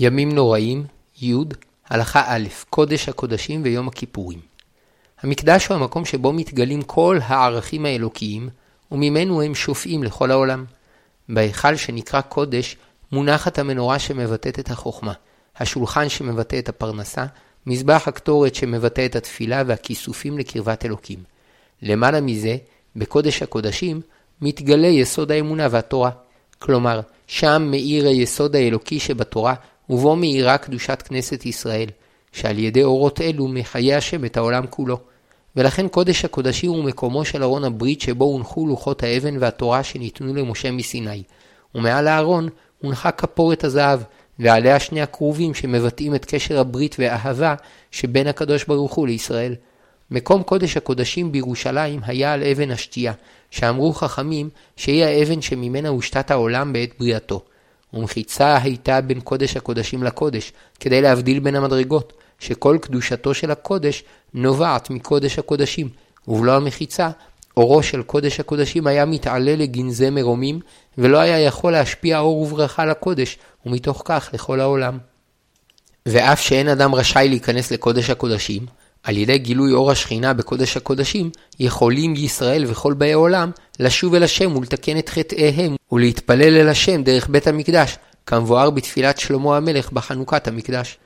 ימים נוראים, י. הלכה א', קודש הקודשים ויום הכיפורים. המקדש הוא המקום שבו מתגלים כל הערכים האלוקיים, וממנו הם שופעים לכל העולם. בהיכל שנקרא קודש, מונחת המנורה שמבטאת את החוכמה, השולחן שמבטא את הפרנסה, מזבח הקטורת שמבטא את התפילה והכיסופים לקרבת אלוקים. למעלה מזה, בקודש הקודשים, מתגלה יסוד האמונה והתורה. כלומר, שם מאיר היסוד האלוקי שבתורה, ובו מאירה קדושת כנסת ישראל, שעל ידי אורות אלו מחיה השם את העולם כולו. ולכן קודש הקודשים הוא מקומו של ארון הברית שבו הונחו לוחות האבן והתורה שניתנו למשה מסיני. ומעל הארון הונחה כפורת הזהב, ועליה שני הכרובים שמבטאים את קשר הברית והאהבה שבין הקדוש ברוך הוא לישראל. מקום קודש הקודשים בירושלים היה על אבן השתייה, שאמרו חכמים שהיא האבן שממנה הושתת העולם בעת בריאתו. ומחיצה הייתה בין קודש הקודשים לקודש, כדי להבדיל בין המדרגות, שכל קדושתו של הקודש נובעת מקודש הקודשים, ובלא המחיצה, אורו של קודש הקודשים היה מתעלה לגנזי מרומים, ולא היה יכול להשפיע אור וברכה לקודש, ומתוך כך לכל העולם. ואף שאין אדם רשאי להיכנס לקודש הקודשים, על ידי גילוי אור השכינה בקודש הקודשים, יכולים ישראל וכל באי עולם לשוב אל השם ולתקן את חטאיהם ולהתפלל אל השם דרך בית המקדש, כמבואר בתפילת שלמה המלך בחנוכת המקדש.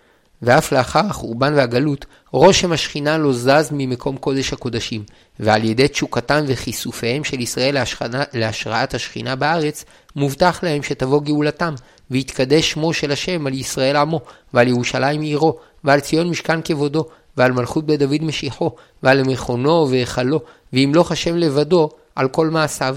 ואף לאחר החורבן והגלות, רושם השכינה לא זז ממקום קודש הקודשים, ועל ידי תשוקתם וכיסופיהם של ישראל להשכנה, להשראת השכינה בארץ, מובטח להם שתבוא גאולתם, ויתקדש שמו של השם על ישראל עמו, ועל ירושלים עירו, ועל ציון משכן כבודו, ועל מלכות בית דוד משיחו, ועל מכונו והיכלו, וימלוך השם לבדו על כל מעשיו.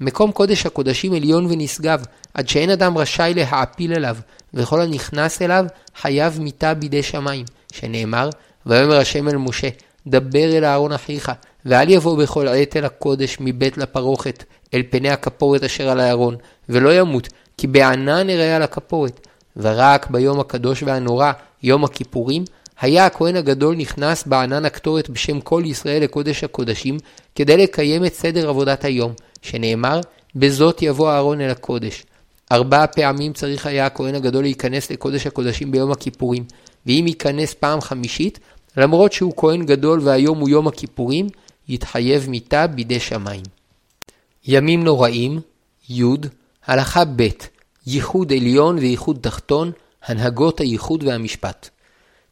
מקום קודש הקודשים עליון ונשגב, עד שאין אדם רשאי להעפיל אליו, וכל הנכנס אליו חייב מיתה בידי שמיים, שנאמר, ויאמר השם אל משה, דבר אל אהרון אחיך, ואל יבוא בכל עת אל הקודש מבית לפרוכת, אל פני הכפורת אשר על הארון, ולא ימות, כי בענן יראה על הכפורת. ורק ביום הקדוש והנורא, יום הכיפורים, היה הכהן הגדול נכנס בענן הקטורת בשם כל ישראל לקודש הקודשים, כדי לקיים את סדר עבודת היום, שנאמר, בזאת יבוא אהרון אל הקודש. ארבע פעמים צריך היה הכהן הגדול להיכנס לקודש הקודשים ביום הכיפורים, ואם ייכנס פעם חמישית, למרות שהוא כהן גדול והיום הוא יום הכיפורים, יתחייב מיתה בידי שמיים. ימים נוראים, י. הלכה ב' ייחוד עליון וייחוד תחתון, הנהגות הייחוד והמשפט.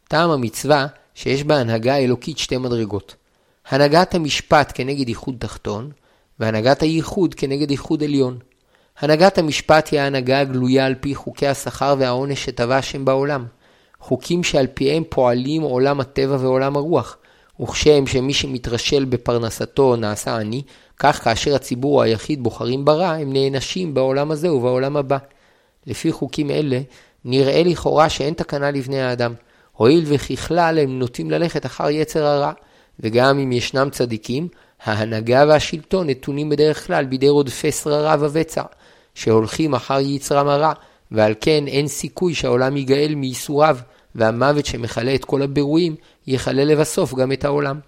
טעם המצווה שיש בה הנהגה אלוקית שתי מדרגות. הנהגת המשפט כנגד ייחוד תחתון, והנהגת הייחוד כנגד ייחוד עליון. הנהגת המשפט היא ההנהגה הגלויה על פי חוקי השכר והעונש שטבע השם בעולם. חוקים שעל פיהם פועלים עולם הטבע ועולם הרוח. וכשם שמי שמתרשל בפרנסתו נעשה עני, כך כאשר הציבור היחיד בוחרים ברע, הם נענשים בעולם הזה ובעולם הבא. לפי חוקים אלה, נראה לכאורה שאין תקנה לבני האדם. הואיל וככלל הם נוטים ללכת אחר יצר הרע, וגם אם ישנם צדיקים, ההנהגה והשלטון נתונים בדרך כלל בידי רודפי שררה ובצע, שהולכים אחר יצרם הרע, ועל כן אין סיכוי שהעולם ייגאל מייסוריו, והמוות שמכלה את כל הבירואים, יכלה לבסוף גם את העולם.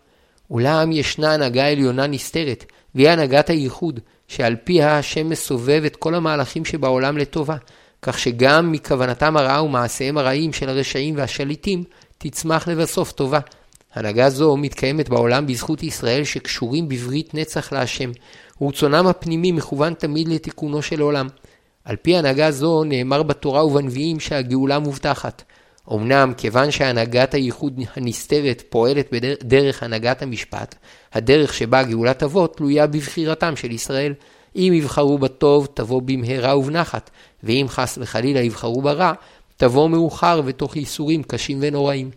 אולם ישנה הנהגה עליונה נסתרת, והיא הנהגת הייחוד, שעל פיה השם מסובב את כל המהלכים שבעולם לטובה, כך שגם מכוונתם הרעה ומעשיהם הרעים של הרשעים והשליטים, תצמח לבסוף טובה. הנהגה זו מתקיימת בעולם בזכות ישראל שקשורים בברית נצח להשם, ורצונם הפנימי מכוון תמיד לתיקונו של עולם. על פי הנהגה זו נאמר בתורה ובנביאים שהגאולה מובטחת. אמנם כיוון שהנהגת הייחוד הנסתרת פועלת בדרך הנהגת המשפט, הדרך שבה גאולה תבוא תלויה בבחירתם של ישראל. אם יבחרו בטוב, תבוא במהרה ובנחת, ואם חס וחלילה יבחרו ברע, תבוא מאוחר ותוך ייסורים קשים ונוראים.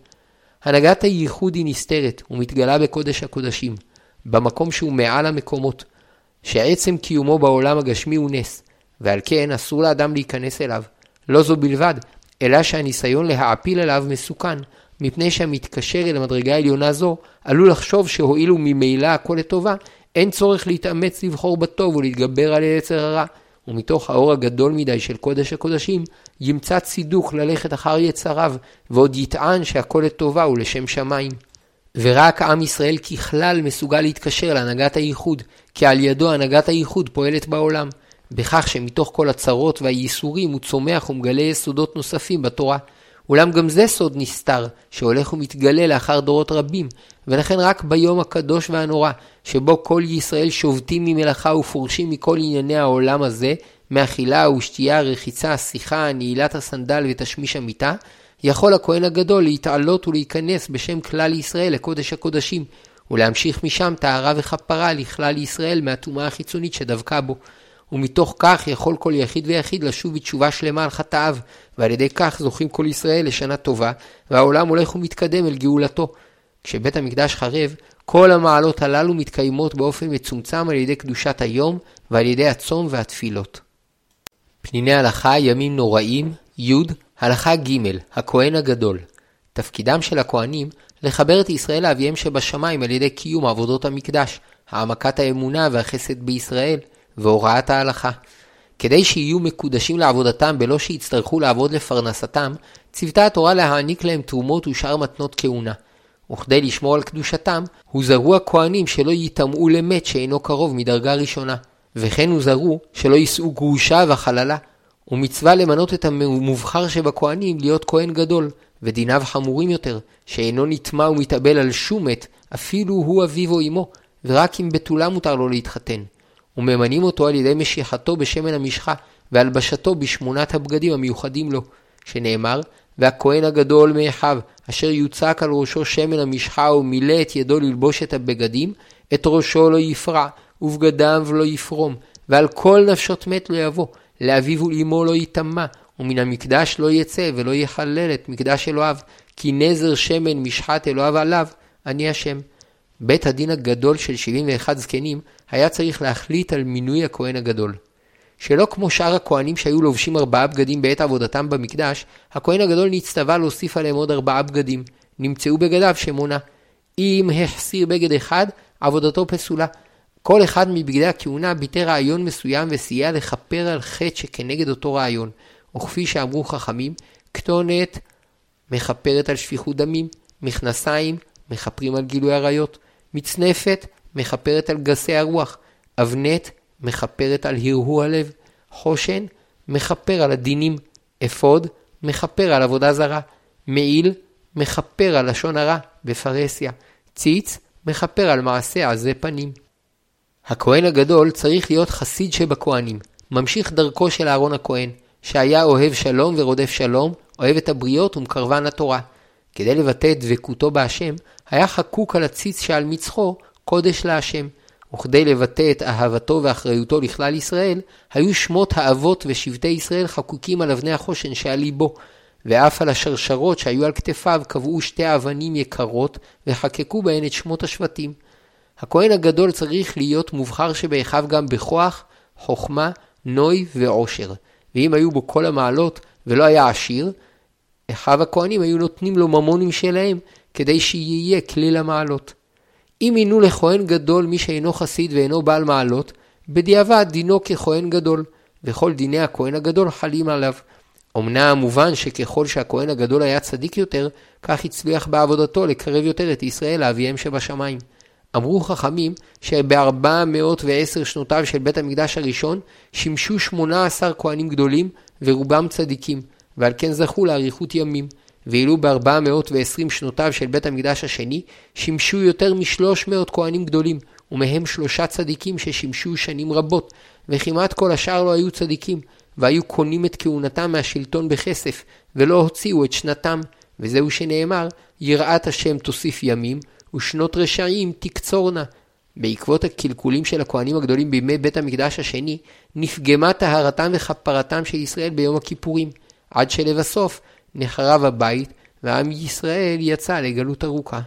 הנהגת הייחוד היא נסתרת ומתגלה בקודש הקודשים, במקום שהוא מעל המקומות, שעצם קיומו בעולם הגשמי הוא נס, ועל כן אסור לאדם להיכנס אליו. לא זו בלבד, אלא שהניסיון להעפיל אליו מסוכן, מפני שהמתקשר אל המדרגה העליונה זו, עלול לחשוב שהואילו ממילא הכל לטובה, אין צורך להתאמץ לבחור בטוב ולהתגבר על יצר הרע, ומתוך האור הגדול מדי של קודש הקודשים, ימצא צידוק ללכת אחר יצריו, ועוד יטען שהכל לטובה ולשם שמיים. ורק עם ישראל ככלל מסוגל להתקשר להנהגת הייחוד, כי על ידו הנהגת הייחוד פועלת בעולם. בכך שמתוך כל הצרות והייסורים הוא צומח ומגלה יסודות נוספים בתורה. אולם גם זה סוד נסתר, שהולך ומתגלה לאחר דורות רבים, ולכן רק ביום הקדוש והנורא, שבו כל ישראל שובתים ממלאכה ופורשים מכל ענייני העולם הזה, מאכילה ושתייה, רחיצה, שיחה, נעילת הסנדל ותשמיש המיטה, יכול הכהן הגדול להתעלות ולהיכנס בשם כלל ישראל לקודש הקודשים, ולהמשיך משם טהרה וכפרה לכלל ישראל מהטומאה החיצונית שדבקה בו. ומתוך כך יכול כל יחיד ויחיד לשוב בתשובה שלמה על חטאיו, ועל ידי כך זוכים כל ישראל לשנה טובה, והעולם הולך ומתקדם אל גאולתו. כשבית המקדש חרב, כל המעלות הללו מתקיימות באופן מצומצם על ידי קדושת היום ועל ידי הצום והתפילות. פניני הלכה ימים נוראים, י. הלכה ג' הכהן הגדול. תפקידם של הכהנים לחבר את ישראל לאביהם שבשמיים על ידי קיום עבודות המקדש, העמקת האמונה והחסד בישראל, והוראת ההלכה. כדי שיהיו מקודשים לעבודתם בלא שיצטרכו לעבוד לפרנסתם, ציוותה התורה להעניק להם תרומות ושאר מתנות כהונה. וכדי לשמור על קדושתם, הוזהרו הכהנים שלא ייטמעו למת שאינו קרוב מדרגה ראשונה. וכן הוזהרו שלא יישאו גרושה וחללה. ומצווה למנות את המובחר שבכהנים להיות כהן גדול, ודיניו חמורים יותר, שאינו נטמע ומתאבל על שום מת, אפילו הוא אביו או אמו, ורק אם בתולה מותר לו להתחתן. וממנים אותו על ידי משיכתו בשמן המשחה, והלבשתו בשמונת הבגדים המיוחדים לו, שנאמר, והכהן הגדול מאחיו, אשר יוצק על ראשו שמן המשחה ומילא את ידו ללבוש את הבגדים, את ראשו לא יפרע, ובגדיו לא יפרום, ועל כל נפשות מת לא יבוא, לאביו ולאמו לא יטמע, ומן המקדש לא יצא ולא יחלל את מקדש אלוהיו, כי נזר שמן משחת אלוהיו עליו, אני השם. בית הדין הגדול של 71 זקנים היה צריך להחליט על מינוי הכהן הגדול. שלא כמו שאר הכהנים שהיו לובשים ארבעה בגדים בעת עבודתם במקדש, הכהן הגדול נצטווה להוסיף עליהם עוד ארבעה בגדים. נמצאו בגדיו שמונה. אם החסיר בגד אחד, עבודתו פסולה. כל אחד מבגדי הכהונה ביטא רעיון מסוים וסייע לכפר על חטא שכנגד אותו רעיון. וכפי שאמרו חכמים, כתונת מכפרת על שפיכות דמים, מכנסיים מכפרים על גילוי עריות, מצנפת מכפרת על גסי הרוח, אבנט מכפרת על הרהור הלב, חושן מכפר על הדינים, אפוד מכפר על עבודה זרה, מעיל מכפר על לשון הרע בפרהסיה, ציץ מכפר על מעשה עזי פנים. הכהן הגדול צריך להיות חסיד שבכהנים, ממשיך דרכו של אהרון הכהן, שהיה אוהב שלום ורודף שלום, אוהב את הבריות ומקרבן לתורה. כדי לבטא את דבקותו בהשם, היה חקוק על הציץ שעל מצחו קודש להשם, וכדי לבטא את אהבתו ואחריותו לכלל ישראל, היו שמות האבות ושבטי ישראל חקוקים על אבני החושן שעל ליבו, ואף על השרשרות שהיו על כתפיו קבעו שתי אבנים יקרות, וחקקו בהן את שמות השבטים. הכהן הגדול צריך להיות מובחר שבאחיו גם בכוח, חוכמה, נוי ועושר. ואם היו בו כל המעלות ולא היה עשיר, אחיו הכהנים היו נותנים לו ממונים שלהם, כדי שיהיה כליל המעלות. אם מינו לכהן גדול מי שאינו חסיד ואינו בעל מעלות, בדיעבד דינו ככהן גדול, וכל דיני הכהן הגדול חלים עליו. אמנם מובן שככל שהכהן הגדול היה צדיק יותר, כך הצליח בעבודתו לקרב יותר את ישראל לאביהם שבשמיים. אמרו חכמים שב-410 שנותיו של בית המקדש הראשון שימשו 18 כהנים גדולים ורובם צדיקים, ועל כן זכו לאריכות ימים. ואילו ב-420 שנותיו של בית המקדש השני שימשו יותר מ-300 כהנים גדולים, ומהם שלושה צדיקים ששימשו שנים רבות, וכמעט כל השאר לא היו צדיקים, והיו קונים את כהונתם מהשלטון בכסף, ולא הוציאו את שנתם, וזהו שנאמר, יראת השם תוסיף ימים, ושנות רשעים תקצורנה. בעקבות הקלקולים של הכהנים הגדולים בימי בית המקדש השני, נפגמה טהרתם וכפרתם של ישראל ביום הכיפורים, עד שלבסוף נחרב הבית, ועם ישראל יצא לגלות ארוכה.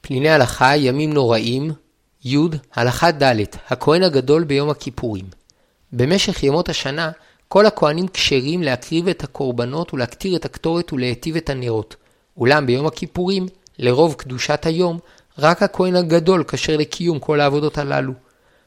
פניני הלכה, ימים נוראים, י. הלכה ד' הכהן הגדול ביום הכיפורים. במשך ימות השנה, כל הכהנים כשרים להקריב את הקורבנות ולהקטיר את הקטורת ולהיטיב את הנרות. אולם ביום הכיפורים, לרוב קדושת היום, רק הכהן הגדול כשר לקיום כל העבודות הללו.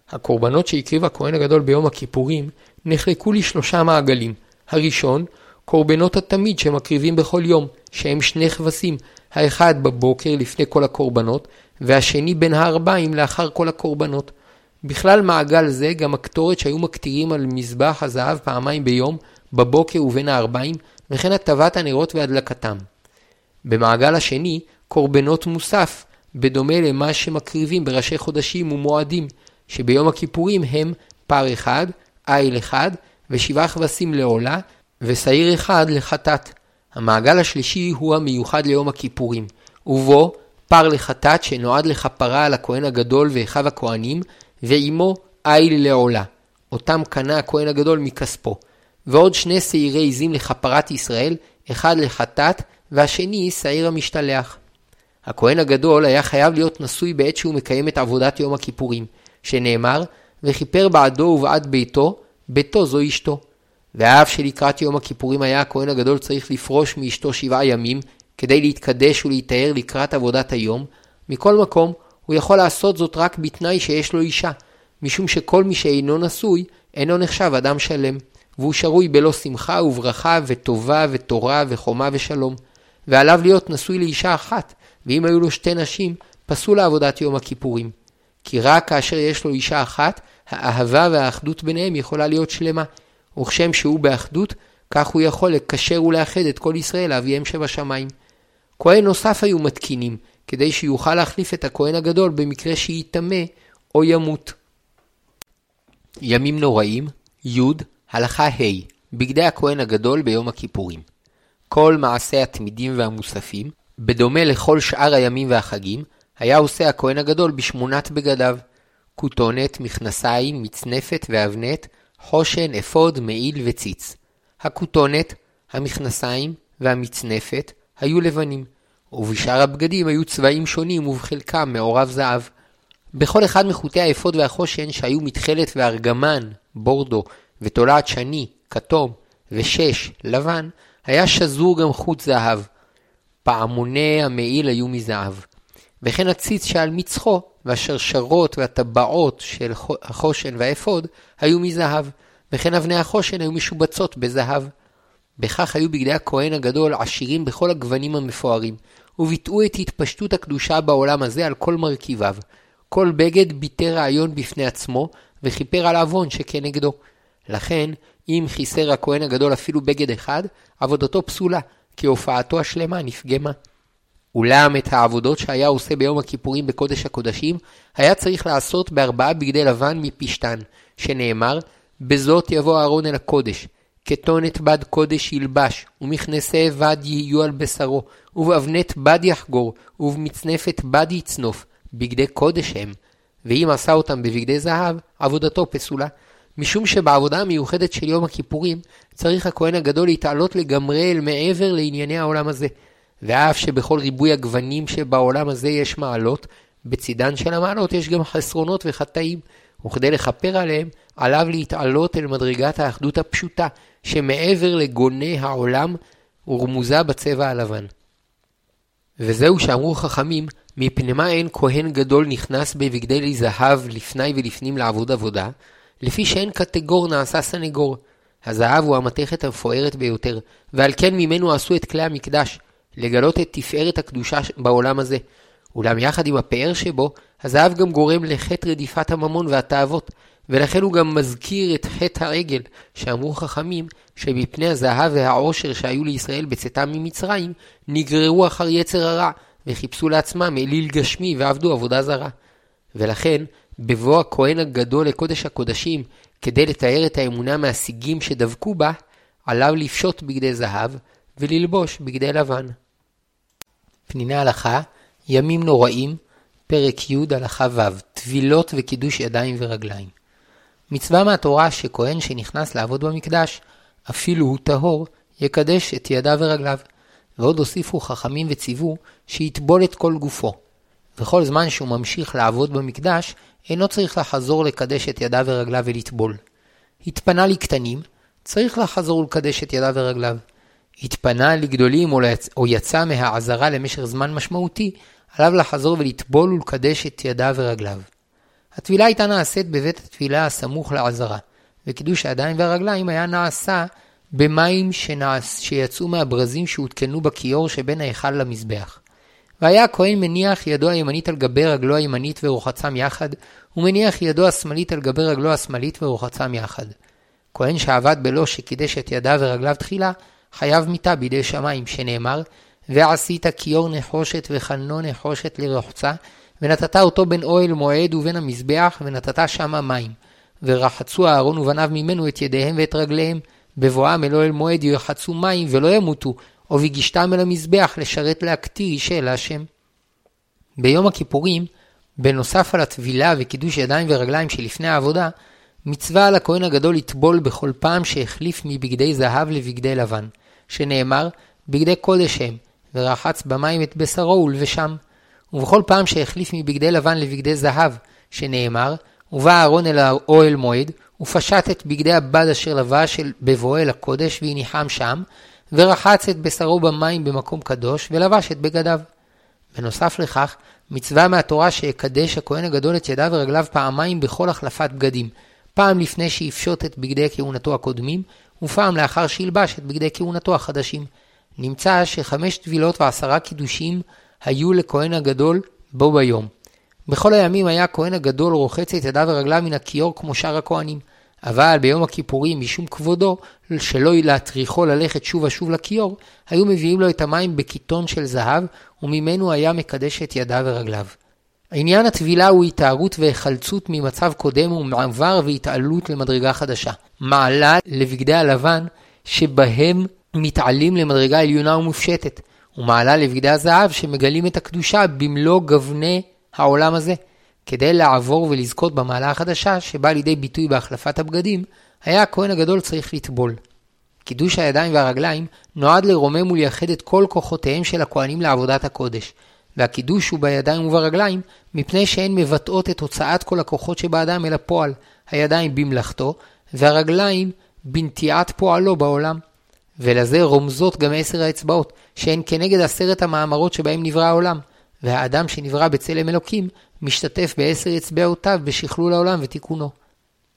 הקורבנות שהקריב הכהן הגדול ביום הכיפורים נחלקו לשלושה מעגלים. הראשון, קורבנות התמיד שמקריבים בכל יום, שהם שני כבשים, האחד בבוקר לפני כל הקורבנות, והשני בין הארבעים לאחר כל הקורבנות. בכלל מעגל זה גם הקטורת שהיו מקטירים על מזבח הזהב פעמיים ביום, בבוקר ובין הערביים, וכן הטבת הנרות והדלקתם. במעגל השני, קורבנות מוסף, בדומה למה שמקריבים בראשי חודשים ומועדים, שביום הכיפורים הם פר אחד, איל אחד, ושבעה כבשים לעולה, ושעיר אחד לחטאת. המעגל השלישי הוא המיוחד ליום הכיפורים, ובו פר לחטאת שנועד לכפרה על הכהן הגדול ואחיו הכהנים, ועמו איל לעולה. אותם קנה הכהן הגדול מכספו. ועוד שני שעירי עזים לכפרת ישראל, אחד לחטאת והשני שעיר המשתלח. הכהן הגדול היה חייב להיות נשוי בעת שהוא מקיים את עבודת יום הכיפורים, שנאמר, וכיפר בעדו ובעד ביתו, ביתו זו אשתו. ואף שלקראת יום הכיפורים היה הכהן הגדול צריך לפרוש מאשתו שבעה ימים, כדי להתקדש ולהיטהר לקראת עבודת היום, מכל מקום, הוא יכול לעשות זאת רק בתנאי שיש לו אישה, משום שכל מי שאינו נשוי, אינו נחשב אדם שלם, והוא שרוי בלא שמחה וברכה וטובה ותורה וחומה ושלום, ועליו להיות נשוי לאישה אחת, ואם היו לו שתי נשים, פסול לעבודת יום הכיפורים. כי רק כאשר יש לו אישה אחת, האהבה והאחדות ביניהם יכולה להיות שלמה, וכשם שהוא באחדות, כך הוא יכול לקשר ולאחד את כל ישראל לאביהם שבשמיים. כהן נוסף היו מתקינים, כדי שיוכל להחליף את הכהן הגדול במקרה שיטמא או ימות. ימים נוראים, י, הלכה ה' בגדי הכהן הגדול ביום הכיפורים. כל מעשי התמידים והמוספים, בדומה לכל שאר הימים והחגים, היה עושה הכהן הגדול בשמונת בגדיו, כותונת, מכנסיים, מצנפת ואבנת, חושן, אפוד, מעיל וציץ. הכותונת, המכנסיים והמצנפת היו לבנים, ובשאר הבגדים היו צבעים שונים ובחלקם מעורב זהב. בכל אחד מחוטי האפוד והחושן שהיו מתכלת וארגמן, בורדו, ותולעת שני, כתום, ושש, לבן, היה שזור גם חוט זהב. פעמוני המעיל היו מזהב. וכן הציץ שעל מצחו, והשרשרות והטבעות של החושן והאפוד היו מזהב, וכן אבני החושן היו משובצות בזהב. בכך היו בגדי הכהן הגדול עשירים בכל הגוונים המפוארים, וביטאו את התפשטות הקדושה בעולם הזה על כל מרכיביו. כל בגד ביטא רעיון בפני עצמו, וכיפר על עוון שכנגדו. לכן, אם חיסר הכהן הגדול אפילו בגד אחד, עבודתו פסולה, כי הופעתו השלמה נפגמה. אולם את העבודות שהיה עושה ביום הכיפורים בקודש הקודשים, היה צריך לעשות בארבעה בגדי לבן מפשתן, שנאמר, בזאת יבוא אהרון אל הקודש, כתונת בד קודש ילבש, ומכנסי בד יהיו על בשרו, ובאבנת בד יחגור, ובמצנפת בד יצנוף, בגדי קודש הם. ואם עשה אותם בבגדי זהב, עבודתו פסולה. משום שבעבודה המיוחדת של יום הכיפורים, צריך הכהן הגדול להתעלות לגמרי אל מעבר לענייני העולם הזה. ואף שבכל ריבוי הגוונים שבעולם הזה יש מעלות, בצידן של המעלות יש גם חסרונות וחטאים, וכדי לכפר עליהם, עליו להתעלות אל מדרגת האחדות הפשוטה, שמעבר לגוני העולם ורמוזה בצבע הלבן. וזהו שאמרו חכמים, מפני מה אין כהן גדול נכנס בבגדי זהב לפני ולפנים לעבוד עבודה, לפי שאין קטגור נעשה סנגור. הזהב הוא המתכת המפוארת ביותר, ועל כן ממנו עשו את כלי המקדש, לגלות את תפארת הקדושה בעולם הזה. אולם יחד עם הפאר שבו, הזהב גם גורם לחטא רדיפת הממון והתאוות, ולכן הוא גם מזכיר את חטא העגל, שאמרו חכמים שמפני הזהב והעושר שהיו לישראל בצאתם ממצרים, נגררו אחר יצר הרע, וחיפשו לעצמם אליל גשמי ועבדו עבודה זרה. ולכן, בבוא הכהן הגדול לקודש הקודשים, כדי לתאר את האמונה מהשיגים שדבקו בה, עליו לפשוט בגדי זהב, וללבוש בגדי לבן. פניני הלכה, ימים נוראים, פרק י' הלכה ו', טבילות וקידוש ידיים ורגליים. מצווה מהתורה שכהן שנכנס לעבוד במקדש, אפילו הוא טהור, יקדש את ידיו ורגליו. ועוד הוסיפו חכמים וציוו שיטבול את כל גופו. וכל זמן שהוא ממשיך לעבוד במקדש, אינו צריך לחזור לקדש את ידיו ורגליו ולטבול. התפנה לקטנים, צריך לחזור ולקדש את ידיו ורגליו. התפנה לגדולים או יצא מהעזרה למשך זמן משמעותי, עליו לחזור ולטבול ולקדש את ידיו ורגליו. הטבילה הייתה נעשית בבית התפילה הסמוך לעזרה, וקידוש הידיים והרגליים היה נעשה במים שנעש, שיצאו מהברזים שהותקנו בכיור שבין ההיכל למזבח. והיה הכהן מניח ידו הימנית על גבי רגלו הימנית ורוחצם יחד, ומניח ידו השמאלית על גבי רגלו השמאלית ורוחצם יחד. כהן שעבד בלא שקידש את ידיו ורגליו תחילה, חייב מיתה בידי שמיים, שנאמר, ועשית כיור נחושת וחנו נחושת לרחצה, ונתת אותו בין אוהל מועד ובין המזבח, ונתת שמה מים. ורחצו אהרון ובניו ממנו את ידיהם ואת רגליהם, בבואם אל אוהל מועד ירחצו מים ולא ימותו, או וגישתם אל המזבח לשרת להקטיר אל השם. ביום הכיפורים, בנוסף על הטבילה וקידוש ידיים ורגליים שלפני העבודה, מצווה על הכהן הגדול לטבול בכל פעם שהחליף מבגדי זהב לבגדי לבן, שנאמר, בגדי קודש הם, ורחץ במים את בשרו ולבשם. ובכל פעם שהחליף מבגדי לבן לבגדי זהב, שנאמר, ובא אהרון אל האוהל מועד, ופשט את בגדי הבד אשר לבש בבואו אל הקודש, והניחם שם, ורחץ את בשרו במים במקום קדוש, ולבש את בגדיו. בנוסף לכך, מצווה מהתורה שיקדש הכהן הגדול את ידיו ורגליו פעמיים בכל החלפת בגדים, פעם לפני שיפשוט את בגדי כהונתו הקודמים, ופעם לאחר שילבש את בגדי כהונתו החדשים. נמצא שחמש טבילות ועשרה קידושים היו לכהן הגדול בו ביום. בכל הימים היה הכהן הגדול רוחץ את ידיו ורגליו מן הכיור כמו שאר הכהנים. אבל ביום הכיפורים, משום כבודו, שלא להטריחו ללכת שוב ושוב לכיור, היו מביאים לו את המים בקיטון של זהב, וממנו היה מקדש את ידיו ורגליו. עניין הטבילה הוא התארות והיחלצות ממצב קודם ומעבר והתעלות למדרגה חדשה. מעלה לבגדי הלבן, שבהם מתעלים למדרגה עליונה ומופשטת, ומעלה לבגדי הזהב שמגלים את הקדושה במלוא גווני העולם הזה. כדי לעבור ולזכות במעלה החדשה שבאה לידי ביטוי בהחלפת הבגדים, היה הכהן הגדול צריך לטבול. קידוש הידיים והרגליים נועד לרומם ולייחד את כל כוחותיהם של הכהנים לעבודת הקודש, והקידוש הוא בידיים וברגליים, מפני שהן מבטאות את הוצאת כל הכוחות שבאדם אל הפועל, הידיים במלאכתו, והרגליים בנטיעת פועלו בעולם. ולזה רומזות גם עשר האצבעות, שהן כנגד עשרת המאמרות שבהם נברא העולם, והאדם שנברא בצלם אלוקים, משתתף בעשר אצבעותיו בשכלול העולם ותיקונו.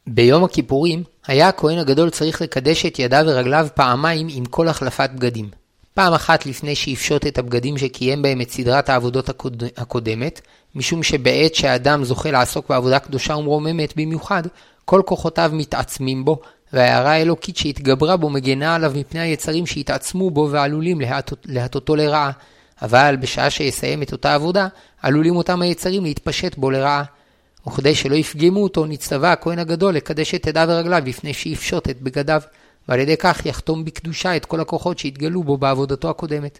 ביום הכיפורים היה הכהן הגדול צריך לקדש את ידיו ורגליו פעמיים עם כל החלפת בגדים. פעם אחת לפני שיפשוט את הבגדים שקיים בהם את סדרת העבודות הקוד... הקודמת, משום שבעת שהאדם זוכה לעסוק בעבודה קדושה ומרוממת במיוחד, כל כוחותיו מתעצמים בו, וההערה האלוקית שהתגברה בו מגנה עליו מפני היצרים שהתעצמו בו ועלולים להטותו לרעה. אבל בשעה שיסיים את אותה עבודה, עלולים אותם היצרים להתפשט בו לרעה. וכדי שלא יפגמו אותו, נצטווה הכהן הגדול לקדש את ידיו ורגליו לפני שיפשוט את בגדיו, ועל ידי כך יחתום בקדושה את כל הכוחות שהתגלו בו בעבודתו הקודמת.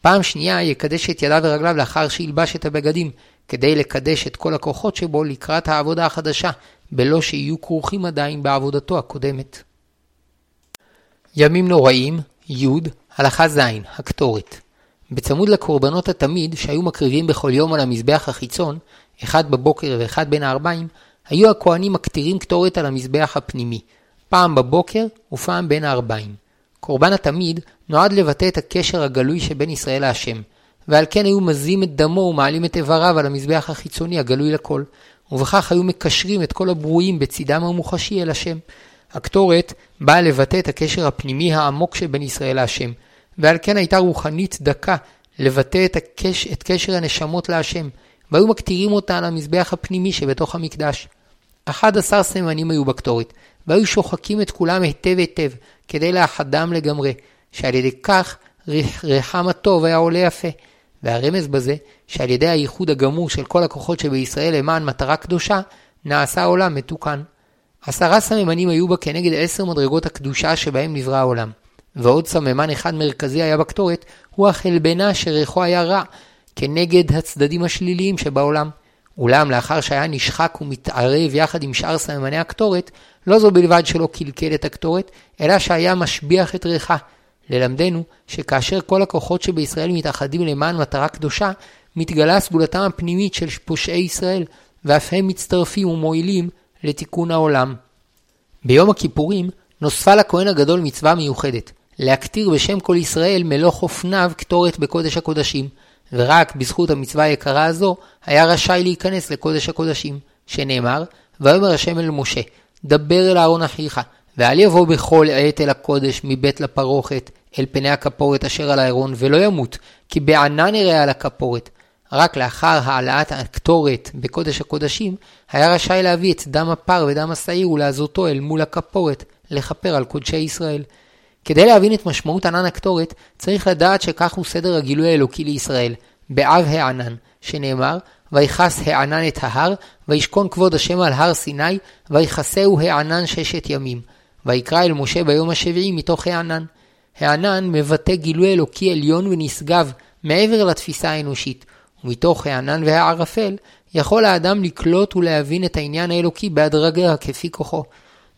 פעם שנייה יקדש את ידיו ורגליו לאחר שילבש את הבגדים, כדי לקדש את כל הכוחות שבו לקראת העבודה החדשה, בלא שיהיו כרוכים עדיין בעבודתו הקודמת. ימים נוראים, י, הלכה ז, הקטורת. בצמוד לקורבנות התמיד שהיו מקריבים בכל יום על המזבח החיצון, אחד בבוקר ואחד בין הארבעים, היו הכהנים מקטירים קטורת על המזבח הפנימי, פעם בבוקר ופעם בין הארבעים. קורבן התמיד נועד לבטא את הקשר הגלוי שבין ישראל להשם, ועל כן היו מזים את דמו ומעלים את איבריו על המזבח החיצוני הגלוי לכל, ובכך היו מקשרים את כל הברואים בצידם המוחשי אל השם. הקטורת באה לבטא את הקשר הפנימי העמוק שבין ישראל להשם, ועל כן הייתה רוחנית דקה לבטא את, הקש, את קשר הנשמות להשם, והיו מקטירים אותה על המזבח הפנימי שבתוך המקדש. 11 סמנים היו בקטורת, והיו שוחקים את כולם היטב היטב, כדי לאחדם לגמרי, שעל ידי כך ריחם הטוב היה עולה יפה. והרמז בזה, שעל ידי הייחוד הגמור של כל הכוחות שבישראל למען מטרה קדושה, נעשה העולם מתוקן. עשרה סממנים היו בה כנגד עשר מדרגות הקדושה שבהם נברא העולם. ועוד סממן אחד מרכזי היה בקטורת, הוא החלבנה שריחו היה רע, כנגד הצדדים השליליים שבעולם. אולם לאחר שהיה נשחק ומתערב יחד עם שאר סממני הקטורת, לא זו בלבד שלא קלקל את הקטורת, אלא שהיה משביח את ריחה. ללמדנו שכאשר כל הכוחות שבישראל מתאחדים למען מטרה קדושה, מתגלה סגולתם הפנימית של פושעי ישראל, ואף הם מצטרפים ומועילים לתיקון העולם. ביום הכיפורים נוספה לכהן הגדול מצווה מיוחדת, להקטיר בשם כל ישראל מלוך אופניו קטורת בקודש הקודשים, ורק בזכות המצווה היקרה הזו היה רשאי להיכנס לקודש הקודשים, שנאמר, ויאמר השם אל משה, דבר אל אהרון אחיך, ואל יבוא בכל עת אל הקודש מבית לפרוכת, אל פני הכפורת אשר על הארון, ולא ימות, כי בענן יראה על הכפורת. רק לאחר העלאת הקטורת בקודש הקודשים, היה רשאי להביא את דם הפר ודם השעיר ולעזותו אל מול הכפורת, לכפר על קודשי ישראל. כדי להבין את משמעות ענן הקטורת, צריך לדעת שכך הוא סדר הגילוי האלוקי לישראל, באב הענן, שנאמר, ויכס הענן את ההר, וישכון כבוד השם על הר סיני, ויכסהו הענן ששת ימים. ויקרא אל משה ביום השביעי מתוך הענן. הענן מבטא גילוי אלוקי עליון ונשגב מעבר לתפיסה האנושית, ומתוך הענן והערפל יכול האדם לקלוט ולהבין את העניין האלוקי בהדרגה כפי כוחו.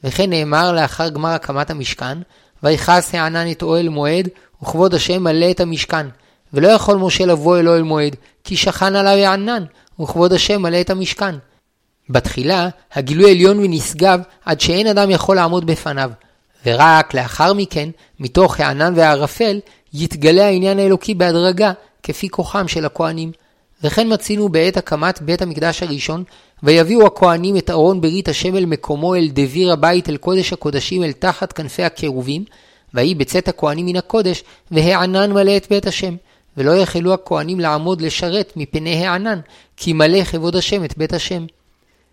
וכן נאמר לאחר גמר הקמת המשכן, ויכס הענן את אוהל מועד, וכבוד השם מלא את המשכן. ולא יכול משה לבוא אל אוהל מועד, כי שכן עליו הענן, וכבוד השם מלא את המשכן. בתחילה, הגילוי עליון ונשגב עד שאין אדם יכול לעמוד בפניו, ורק לאחר מכן, מתוך הענן והערפל, יתגלה העניין האלוקי בהדרגה, כפי כוחם של הכהנים. וכן מצינו בעת הקמת בית המקדש הראשון, ויביאו הכהנים את ארון ברית השם אל מקומו אל דביר הבית אל קודש הקודשים אל תחת כנפי הקירובים, ויהי בצאת הכהנים מן הקודש, והענן מלא את בית השם. ולא יחלו הכהנים לעמוד לשרת מפני הענן, כי מלא כבוד השם את בית השם.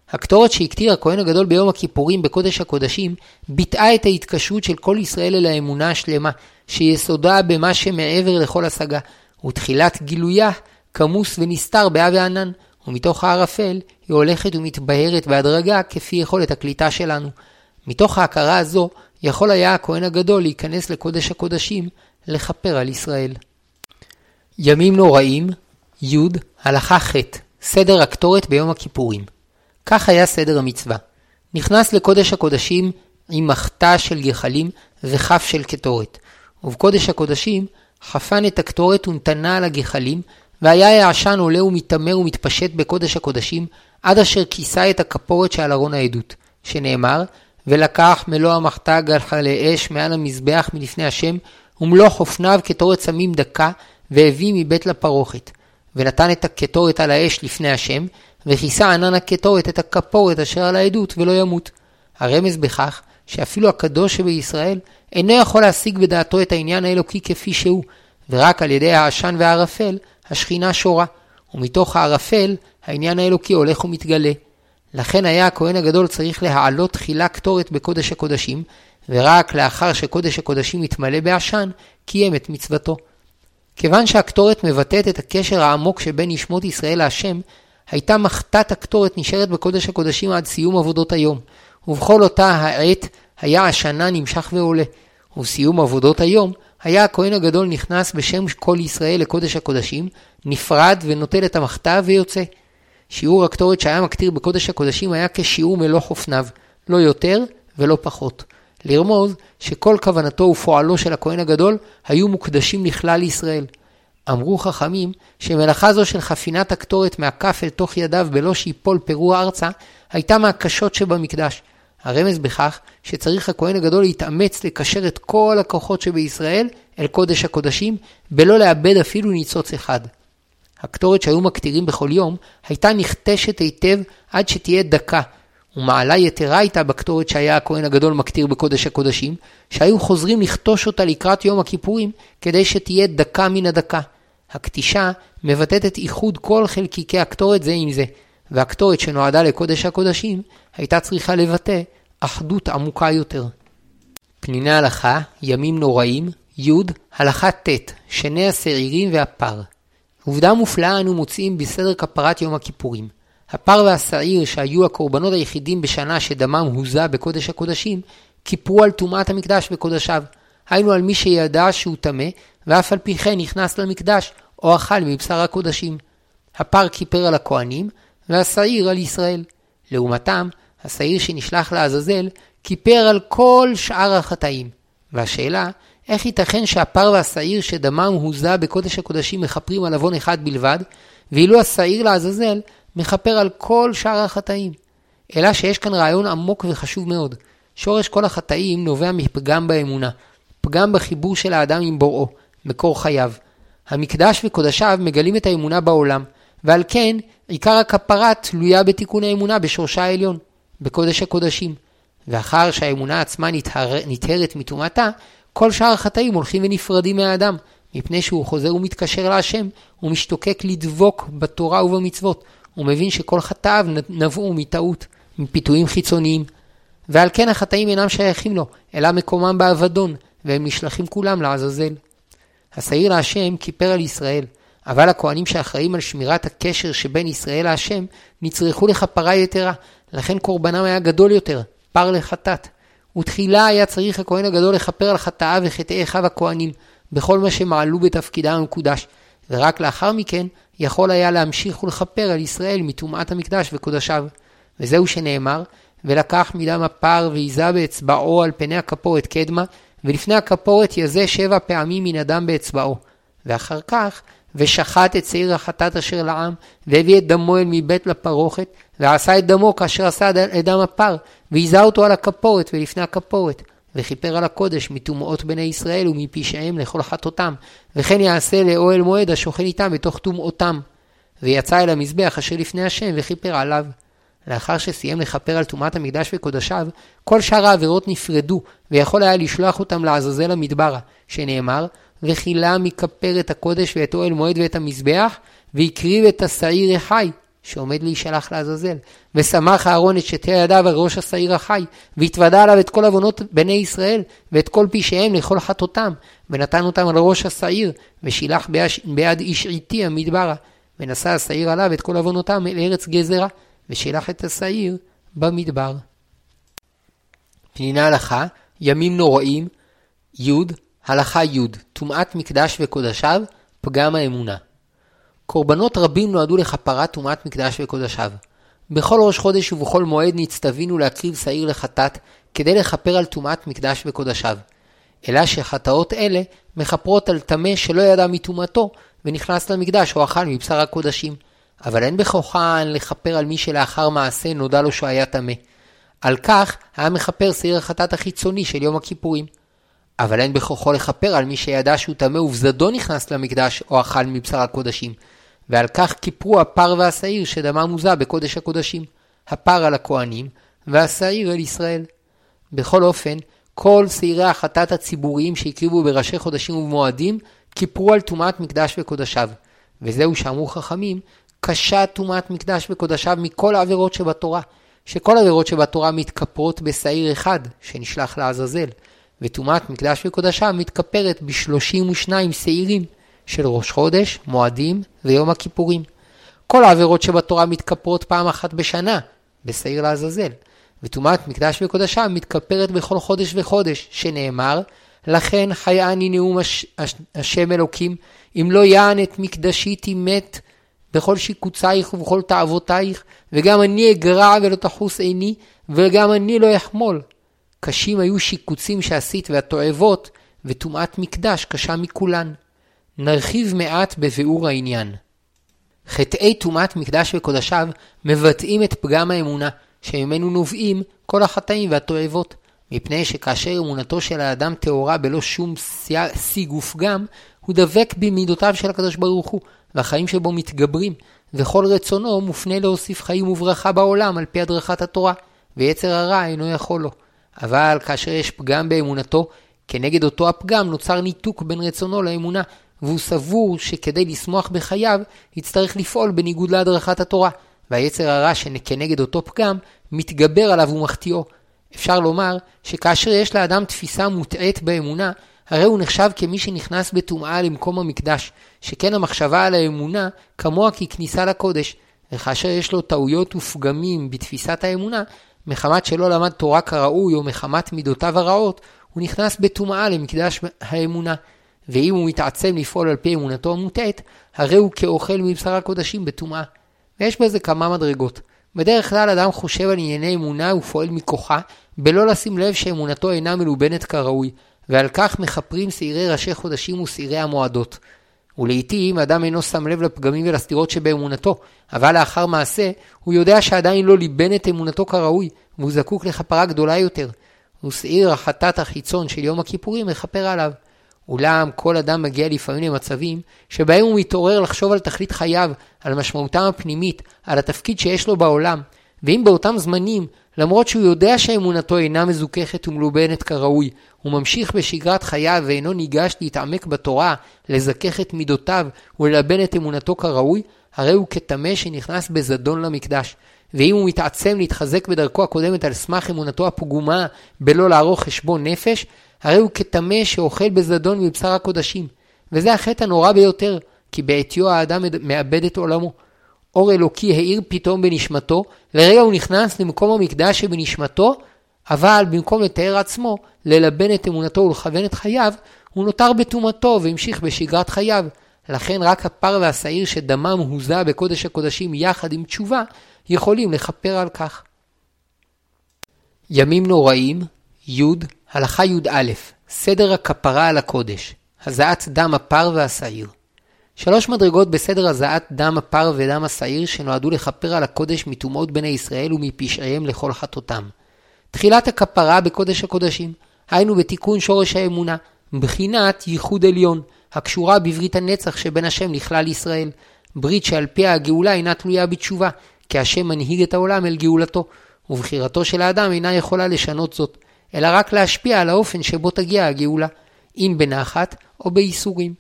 הקטורת שהקטיר הכהן הגדול ביום הכיפורים בקודש הקודשים, ביטאה את ההתקשרות של כל ישראל אל האמונה השלמה, שיסודה במה שמעבר לכל השגה, ותחילת גילויה כמוס ונסתר באב הענן, ומתוך הערפל היא הולכת ומתבהרת בהדרגה כפי יכולת הקליטה שלנו. מתוך ההכרה הזו יכול היה הכהן הגדול להיכנס לקודש הקודשים, לכפר על ישראל. ימים נוראים, י, הלכה ח', סדר הקטורת ביום הכיפורים. כך היה סדר המצווה. נכנס לקודש הקודשים עם מחתה של גחלים וכף של קטורת. ובקודש הקודשים חפן את הקטורת ונתנה על הגחלים, והיה העשן עולה ומתעמר ומתפשט בקודש הקודשים, עד אשר כיסה את הכפורת שעל ארון העדות, שנאמר, ולקח מלוא המחתה גחלי אש מעל המזבח מלפני השם, ומלוא חופניו קטורת סמים דקה, והביא מבית לפרוכת. ונתן את הקטורת על האש לפני השם, וכיסה ענן הקטורת את הכפורת אשר על העדות ולא ימות. הרמז בכך שאפילו הקדוש שבישראל אינו יכול להשיג בדעתו את העניין האלוקי כפי שהוא, ורק על ידי העשן והערפל השכינה שורה, ומתוך הערפל העניין האלוקי הולך ומתגלה. לכן היה הכהן הגדול צריך להעלות תחילה קטורת בקודש הקודשים, ורק לאחר שקודש הקודשים יתמלא בעשן, קיים את מצוותו. כיוון שהקטורת מבטאת את הקשר העמוק שבין נשמות ישראל להשם, הייתה מחתת הקטורת נשארת בקודש הקודשים עד סיום עבודות היום, ובכל אותה העת היה השנה נמשך ועולה. ובסיום עבודות היום, היה הכהן הגדול נכנס בשם כל ישראל לקודש הקודשים, נפרד ונוטל את המחתה ויוצא. שיעור הקטורת שהיה מקטיר בקודש הקודשים היה כשיעור מלוא חופניו, לא יותר ולא פחות. לרמוז שכל כוונתו ופועלו של הכהן הגדול היו מוקדשים לכלל ישראל. אמרו חכמים שמלאכה זו של חפינת הקטורת מהכף אל תוך ידיו בלא שיפול פירוע ארצה, הייתה מהקשות שבמקדש. הרמז בכך שצריך הכהן הגדול להתאמץ לקשר את כל הכוחות שבישראל אל קודש הקודשים, בלא לאבד אפילו ניצוץ אחד. הקטורת שהיו מקטירים בכל יום, הייתה נכתשת היטב עד שתהיה דקה, ומעלה יתרה הייתה בקטורת שהיה הכהן הגדול מקטיר בקודש הקודשים, שהיו חוזרים לכתוש אותה לקראת יום הכיפורים, כדי שתהיה דקה מן הדקה. הקטישה מבטאת את איחוד כל חלקיקי הקטורת זה עם זה, והקטורת שנועדה לקודש הקודשים, הייתה צריכה לבטא אחדות עמוקה יותר. פניני הלכה, ימים נוראים, י, הלכה ט', שני השעירים והפר. עובדה מופלאה אנו מוצאים בסדר כפרת יום הכיפורים. הפר והשעיר שהיו הקורבנות היחידים בשנה שדמם הוזה בקודש הקודשים, כיפרו על טומאת המקדש בקודשיו. היינו על מי שידע שהוא טמא, ואף על פי כן נכנס למקדש, או אכל מבשר הקודשים. הפר כיפר על הכהנים, והשעיר על ישראל. לעומתם, השעיר שנשלח לעזאזל, כיפר על כל שאר החטאים. והשאלה, איך ייתכן שהפר והשעיר שדמם הוזה בקודש הקודשים מכפרים על עוון אחד בלבד, ואילו השעיר לעזאזל מכפר על כל שאר החטאים. אלא שיש כאן רעיון עמוק וחשוב מאוד. שורש כל החטאים נובע מפגם באמונה, פגם בחיבור של האדם עם בוראו, מקור חייו. המקדש וקודשיו מגלים את האמונה בעולם, ועל כן עיקר הכפרה תלויה בתיקון האמונה בשורשה העליון, בקודש הקודשים. ואחר שהאמונה עצמה נטהר, נטהרת מטומאתה, כל שאר החטאים הולכים ונפרדים מהאדם, מפני שהוא חוזר ומתקשר להשם, הוא משתוקק לדבוק בתורה ובמצוות. הוא מבין שכל חטאיו נבעו מטעות, מפיתויים חיצוניים. ועל כן החטאים אינם שייכים לו, אלא מקומם באבדון, והם נשלחים כולם לעזאזל. השעיר להשם כיפר על ישראל, אבל הכהנים שאחראים על שמירת הקשר שבין ישראל להשם, נצרכו לכפרה יתרה, לכן קורבנם היה גדול יותר, פר לחטאת. ותחילה היה צריך הכהן הגדול לכפר על חטאיו וחטאי אחיו הכהנים, בכל מה שמעלו בתפקידם המקודש, ורק לאחר מכן יכול היה להמשיך ולכפר על ישראל מטומאת המקדש וקודשיו. וזהו שנאמר, ולקח מדם הפר ויזה באצבעו על פני הכפורת קדמה, ולפני הכפורת יזה שבע פעמים מן הדם באצבעו. ואחר כך, ושחט את שעיר החטאת אשר לעם, והביא את דמו אל מבית לפרוכת, ועשה את דמו כאשר עשה את דם הפר, ויזה אותו על הכפורת ולפני הכפורת. וכיפר על הקודש מטומאות בני ישראל ומפשעיהם לכל חטאותם, וכן יעשה לאוהל מועד השוכן איתם בתוך טומאותם. ויצא אל המזבח אשר לפני השם וכיפר עליו. לאחר שסיים לכפר על טומאת המקדש וקודשיו, כל שאר העבירות נפרדו, ויכול היה לשלוח אותם לעזאזל המדברה, שנאמר, וכילה מכפר את הקודש ואת אוהל מועד ואת המזבח, והקריב את השעיר החי, שעומד להישלח לעזאזל. ושמח אהרון את שתי ידיו על ראש השעיר החי, והתוודה עליו את כל עוונות בני ישראל, ואת כל פשעיהם לכל חטאותם, ונתן אותם על ראש השעיר, ושילח ביד איש עיתי המדברה. ונשא השעיר עליו את כל עוונותם אל ארץ גזרה, ושילח את השעיר במדבר. פנינה הלכה, ימים נוראים, י, הלכה י', טומאת מקדש וקודשיו, פגם האמונה. קורבנות רבים נועדו לכפרת טומאת מקדש וקודשיו. בכל ראש חודש ובכל מועד נצטווינו להקריב שעיר לחטאת, כדי לכפר על טומאת מקדש וקודשיו. אלא שחטאות אלה מכפרות על טמא שלא ידע מטומאתו, ונכנס למקדש או אכל מבשר הקודשים. אבל אין בכוחן לכפר על מי שלאחר מעשה נודע לו שהיה טמא. על כך היה מכפר שעיר החטאת החיצוני של יום הכיפורים. אבל אין בכוחו לכפר על מי שידע שהוא טמא ובזדו נכנס למקדש או אכל מבשר הקודשים. ועל כך כיפרו הפר והשעיר שדמם מוזה בקודש הקודשים. הפר על הכהנים והשעיר על ישראל. בכל אופן, כל שעירי החטאת הציבוריים שהקריבו בראשי חודשים ובמועדים, כיפרו על טומאת מקדש וקודשיו. וזהו שאמרו חכמים, קשה טומאת מקדש וקודשיו מכל העבירות שבתורה, שכל העבירות שבתורה מתכפרות בשעיר אחד, שנשלח לעזאזל, וטומאת מקדש וקודשיו מתכפרת ב-32 שעירים, של ראש חודש, מועדים ויום הכיפורים. כל העבירות שבתורה מתכפרות פעם אחת בשנה, בשעיר לעזאזל, וטומאת מקדש וקודשיו מתכפרת בכל חודש וחודש, שנאמר, לכן חייאני נאום הש... השם אלוקים, אם לא יען את מקדשי תימת בכל שיקוצייך ובכל תאוותייך, וגם אני אגרע ולא תחוס עיני, וגם אני לא אחמול. קשים היו שיקוצים שעשית והתועבות, וטומאת מקדש קשה מכולן. נרחיב מעט בביאור העניין. חטאי טומאת מקדש וקודשיו מבטאים את פגם האמונה, שממנו נובעים כל החטאים והתועבות, מפני שכאשר אמונתו של האדם טהורה בלא שום שיג ופגם, הוא דבק במידותיו של הקדוש ברוך הוא, והחיים שבו מתגברים, וכל רצונו מופנה להוסיף חיים וברכה בעולם על פי הדרכת התורה, ויצר הרע אינו יכול לו. אבל כאשר יש פגם באמונתו, כנגד אותו הפגם נוצר ניתוק בין רצונו לאמונה, והוא סבור שכדי לשמוח בחייו, יצטרך לפעול בניגוד להדרכת התורה, והיצר הרע שכנגד אותו פגם, מתגבר עליו ומחטיאו. אפשר לומר שכאשר יש לאדם תפיסה מוטעית באמונה, הרי הוא נחשב כמי שנכנס בטומאה למקום המקדש, שכן המחשבה על האמונה כמוה ככניסה לקודש, וכאשר יש לו טעויות ופגמים בתפיסת האמונה, מחמת שלא למד תורה כראוי או מחמת מידותיו הרעות, הוא נכנס בטומאה למקדש האמונה. ואם הוא מתעצם לפעול על פי אמונתו המוטעת, הרי הוא כאוכל מבשר הקודשים בטומאה. ויש בזה כמה מדרגות. בדרך כלל אדם חושב על ענייני אמונה ופועל מכוחה, בלא לשים לב שאמונתו אינה מלובנת כראוי, ועל כך מכפרים שעירי ראשי חודשים ושעירי המועדות. ולעיתים אדם אינו שם לב לפגמים ולסתירות שבאמונתו, אבל לאחר מעשה, הוא יודע שעדיין לא ליבן את אמונתו כראוי, והוא זקוק לכפרה גדולה יותר. ושעיר החטאת החיצון של יום הכיפורים מכפר עליו. אולם כל אדם מגיע לפעמים למצבים שבהם הוא מתעורר לחשוב על תכלית חייו, על משמעותם הפנימית, על התפקיד שיש לו בעולם, ואם באותם זמנים, למרות שהוא יודע שאמונתו אינה מזוככת ומלובנת כראוי, הוא ממשיך בשגרת חייו ואינו ניגש להתעמק בתורה, לזכך את מידותיו וללבן את אמונתו כראוי, הרי הוא כטמא שנכנס בזדון למקדש. ואם הוא מתעצם להתחזק בדרכו הקודמת על סמך אמונתו הפגומה בלא לערוך חשבון נפש, הרי הוא כטמא שאוכל בזדון מבשר הקודשים. וזה החטא הנורא ביותר, כי בעטיו האדם מאבד את עולמו. אור אלוקי האיר פתאום בנשמתו, לרגע הוא נכנס למקום המקדש שבנשמתו, אבל במקום לתאר עצמו, ללבן את אמונתו ולכוון את חייו, הוא נותר בטומאתו והמשיך בשגרת חייו. לכן רק הפר והשעיר שדמם הוזה בקודש הקודשים יחד עם תשובה, יכולים לכפר על כך. ימים נוראים, י, הלכה י"א, סדר הכפרה על הקודש, הזעת דם הפר והשעיר. שלוש מדרגות בסדר הזעת דם הפר ודם השעיר שנועדו לכפר על הקודש מטומאות בני ישראל ומפשעיהם לכל חטאותם. תחילת הכפרה בקודש הקודשים, היינו בתיקון שורש האמונה, בחינת ייחוד עליון, הקשורה בברית הנצח שבין השם לכלל ישראל, ברית שעל פיה הגאולה אינה תלויה בתשובה, כי השם מנהיג את העולם אל גאולתו, ובחירתו של האדם אינה יכולה לשנות זאת, אלא רק להשפיע על האופן שבו תגיע הגאולה, אם בנחת או בייסורים.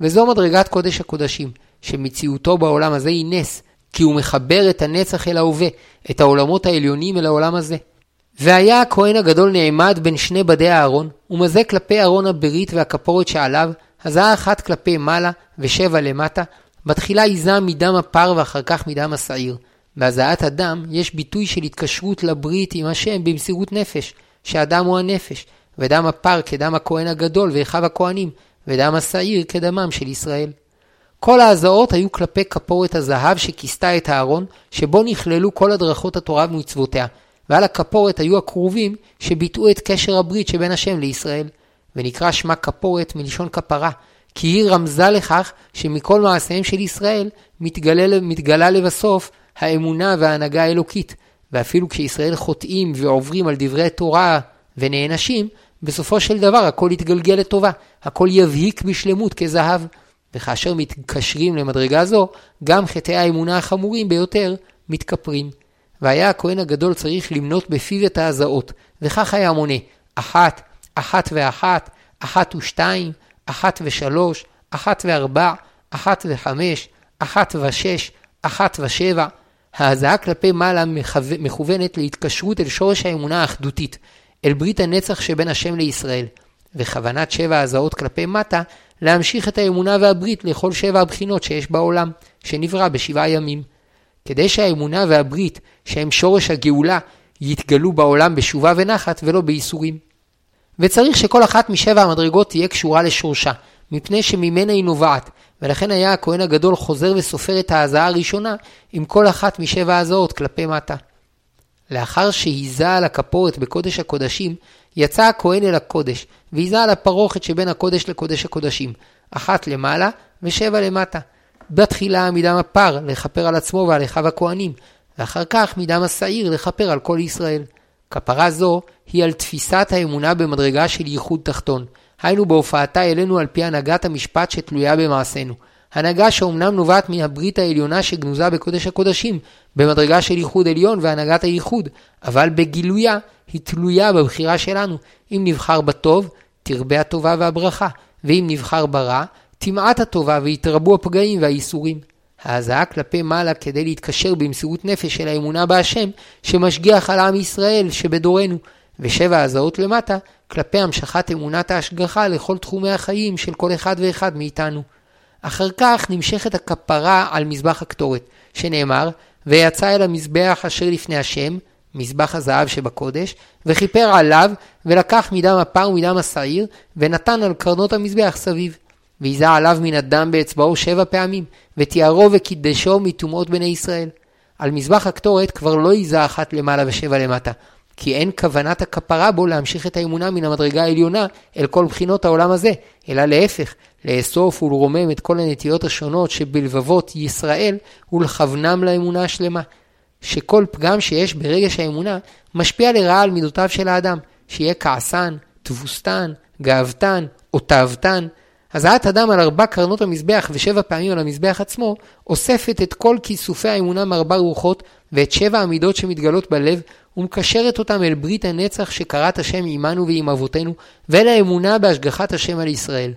וזו מדרגת קודש הקודשים, שמציאותו בעולם הזה היא נס, כי הוא מחבר את הנצח אל ההווה, את העולמות העליונים אל העולם הזה. והיה הכהן הגדול נעמד בין שני בדי הארון, ומזה כלפי ארון הברית והכפורת שעליו, הזעה אחת כלפי מעלה ושבע למטה, בתחילה עיזה מדם הפר ואחר כך מדם השעיר. בהזעת הדם יש ביטוי של התקשרות לברית עם השם במסירות נפש, שהדם הוא הנפש, ודם הפר כדם הכהן הגדול ואחיו הכהנים, ודם השעיר כדמם של ישראל. כל ההזעות היו כלפי כפורת הזהב שכיסתה את הארון, שבו נכללו כל הדרכות התורה ומצוותיה, ועל הכפורת היו הכרובים שביטאו את קשר הברית שבין השם לישראל. ונקרא שמה כפורת מלשון כפרה, כי היא רמזה לכך שמכל מעשיהם של ישראל מתגלה, מתגלה לבסוף האמונה וההנהגה האלוקית, ואפילו כשישראל חוטאים ועוברים על דברי תורה ונענשים, בסופו של דבר הכל יתגלגל לטובה, הכל יבהיק בשלמות כזהב. וכאשר מתקשרים למדרגה זו, גם חטאי האמונה החמורים ביותר מתכפרים. והיה הכהן הגדול צריך למנות בפיו את ההזעות, וכך היה מונה, אחת, אחת ואחת, אחת ושתיים, אחת ושלוש, אחת וארבע, אחת וחמש, אחת ושש, אחת ושבע. ההזעה כלפי מעלה מכוונת להתקשרות אל שורש האמונה האחדותית, אל ברית הנצח שבין השם לישראל, וכוונת שבע ההזעות כלפי מטה, להמשיך את האמונה והברית לכל שבע הבחינות שיש בעולם, שנברא בשבעה ימים. כדי שהאמונה והברית, שהם שורש הגאולה, יתגלו בעולם בשובה ונחת ולא בייסורים. וצריך שכל אחת משבע המדרגות תהיה קשורה לשורשה, מפני שממנה היא נובעת, ולכן היה הכהן הגדול חוזר וסופר את ההזעה הראשונה עם כל אחת משבע ההזעות כלפי מטה. לאחר שהיזה על הכפורת בקודש הקודשים, יצא הכהן אל הקודש, והיזה על הפרוכת שבין הקודש לקודש הקודשים, אחת למעלה ושבע למטה. בתחילה מדם הפר לכפר על עצמו ועל אחיו הכהנים, ואחר כך מדם השעיר לכפר על כל ישראל. כפרה זו היא על תפיסת האמונה במדרגה של ייחוד תחתון, היינו בהופעתה אלינו על פי הנהגת המשפט שתלויה במעשינו. הנהגה שאומנם נובעת מהברית העליונה שגנוזה בקודש הקודשים, במדרגה של ייחוד עליון והנהגת הייחוד, אבל בגילויה היא תלויה בבחירה שלנו. אם נבחר בטוב, תרבה הטובה והברכה, ואם נבחר ברע, תמעט הטובה ויתרבו הפגעים והאיסורים. ההזעה כלפי מעלה כדי להתקשר במסירות נפש של האמונה בהשם, שמשגיח על עם ישראל שבדורנו, ושבע ההזעות למטה, כלפי המשכת אמונת ההשגחה לכל תחומי החיים של כל אחד ואחד מאיתנו. אחר כך נמשכת הכפרה על מזבח הקטורת, שנאמר, ויצא אל המזבח אשר לפני השם, מזבח הזהב שבקודש, וכיפר עליו, ולקח מדם הפר ומדם השעיר, ונתן על קרנות המזבח סביב. ויזה עליו מן הדם באצבעו שבע פעמים, ותיארו וקידשו מטומאות בני ישראל. על מזבח הקטורת כבר לא עיזה אחת למעלה ושבע למטה, כי אין כוונת הכפרה בו להמשיך את האמונה מן המדרגה העליונה אל כל בחינות העולם הזה, אלא להפך, לאסוף ולרומם את כל הנטיות השונות שבלבבות ישראל ולכוונם לאמונה השלמה. שכל פגם שיש ברגש האמונה משפיע לרעה על מידותיו של האדם, שיהיה כעסן, תבוסתן, גאוותן או תאוותן. הזעת אדם על ארבע קרנות המזבח ושבע פעמים על המזבח עצמו, אוספת את כל כיסופי האמונה מארבע רוחות ואת שבע המידות שמתגלות בלב, ומקשרת אותם אל ברית הנצח שכרת השם עמנו ועם אבותינו, ואל האמונה בהשגחת השם על ישראל.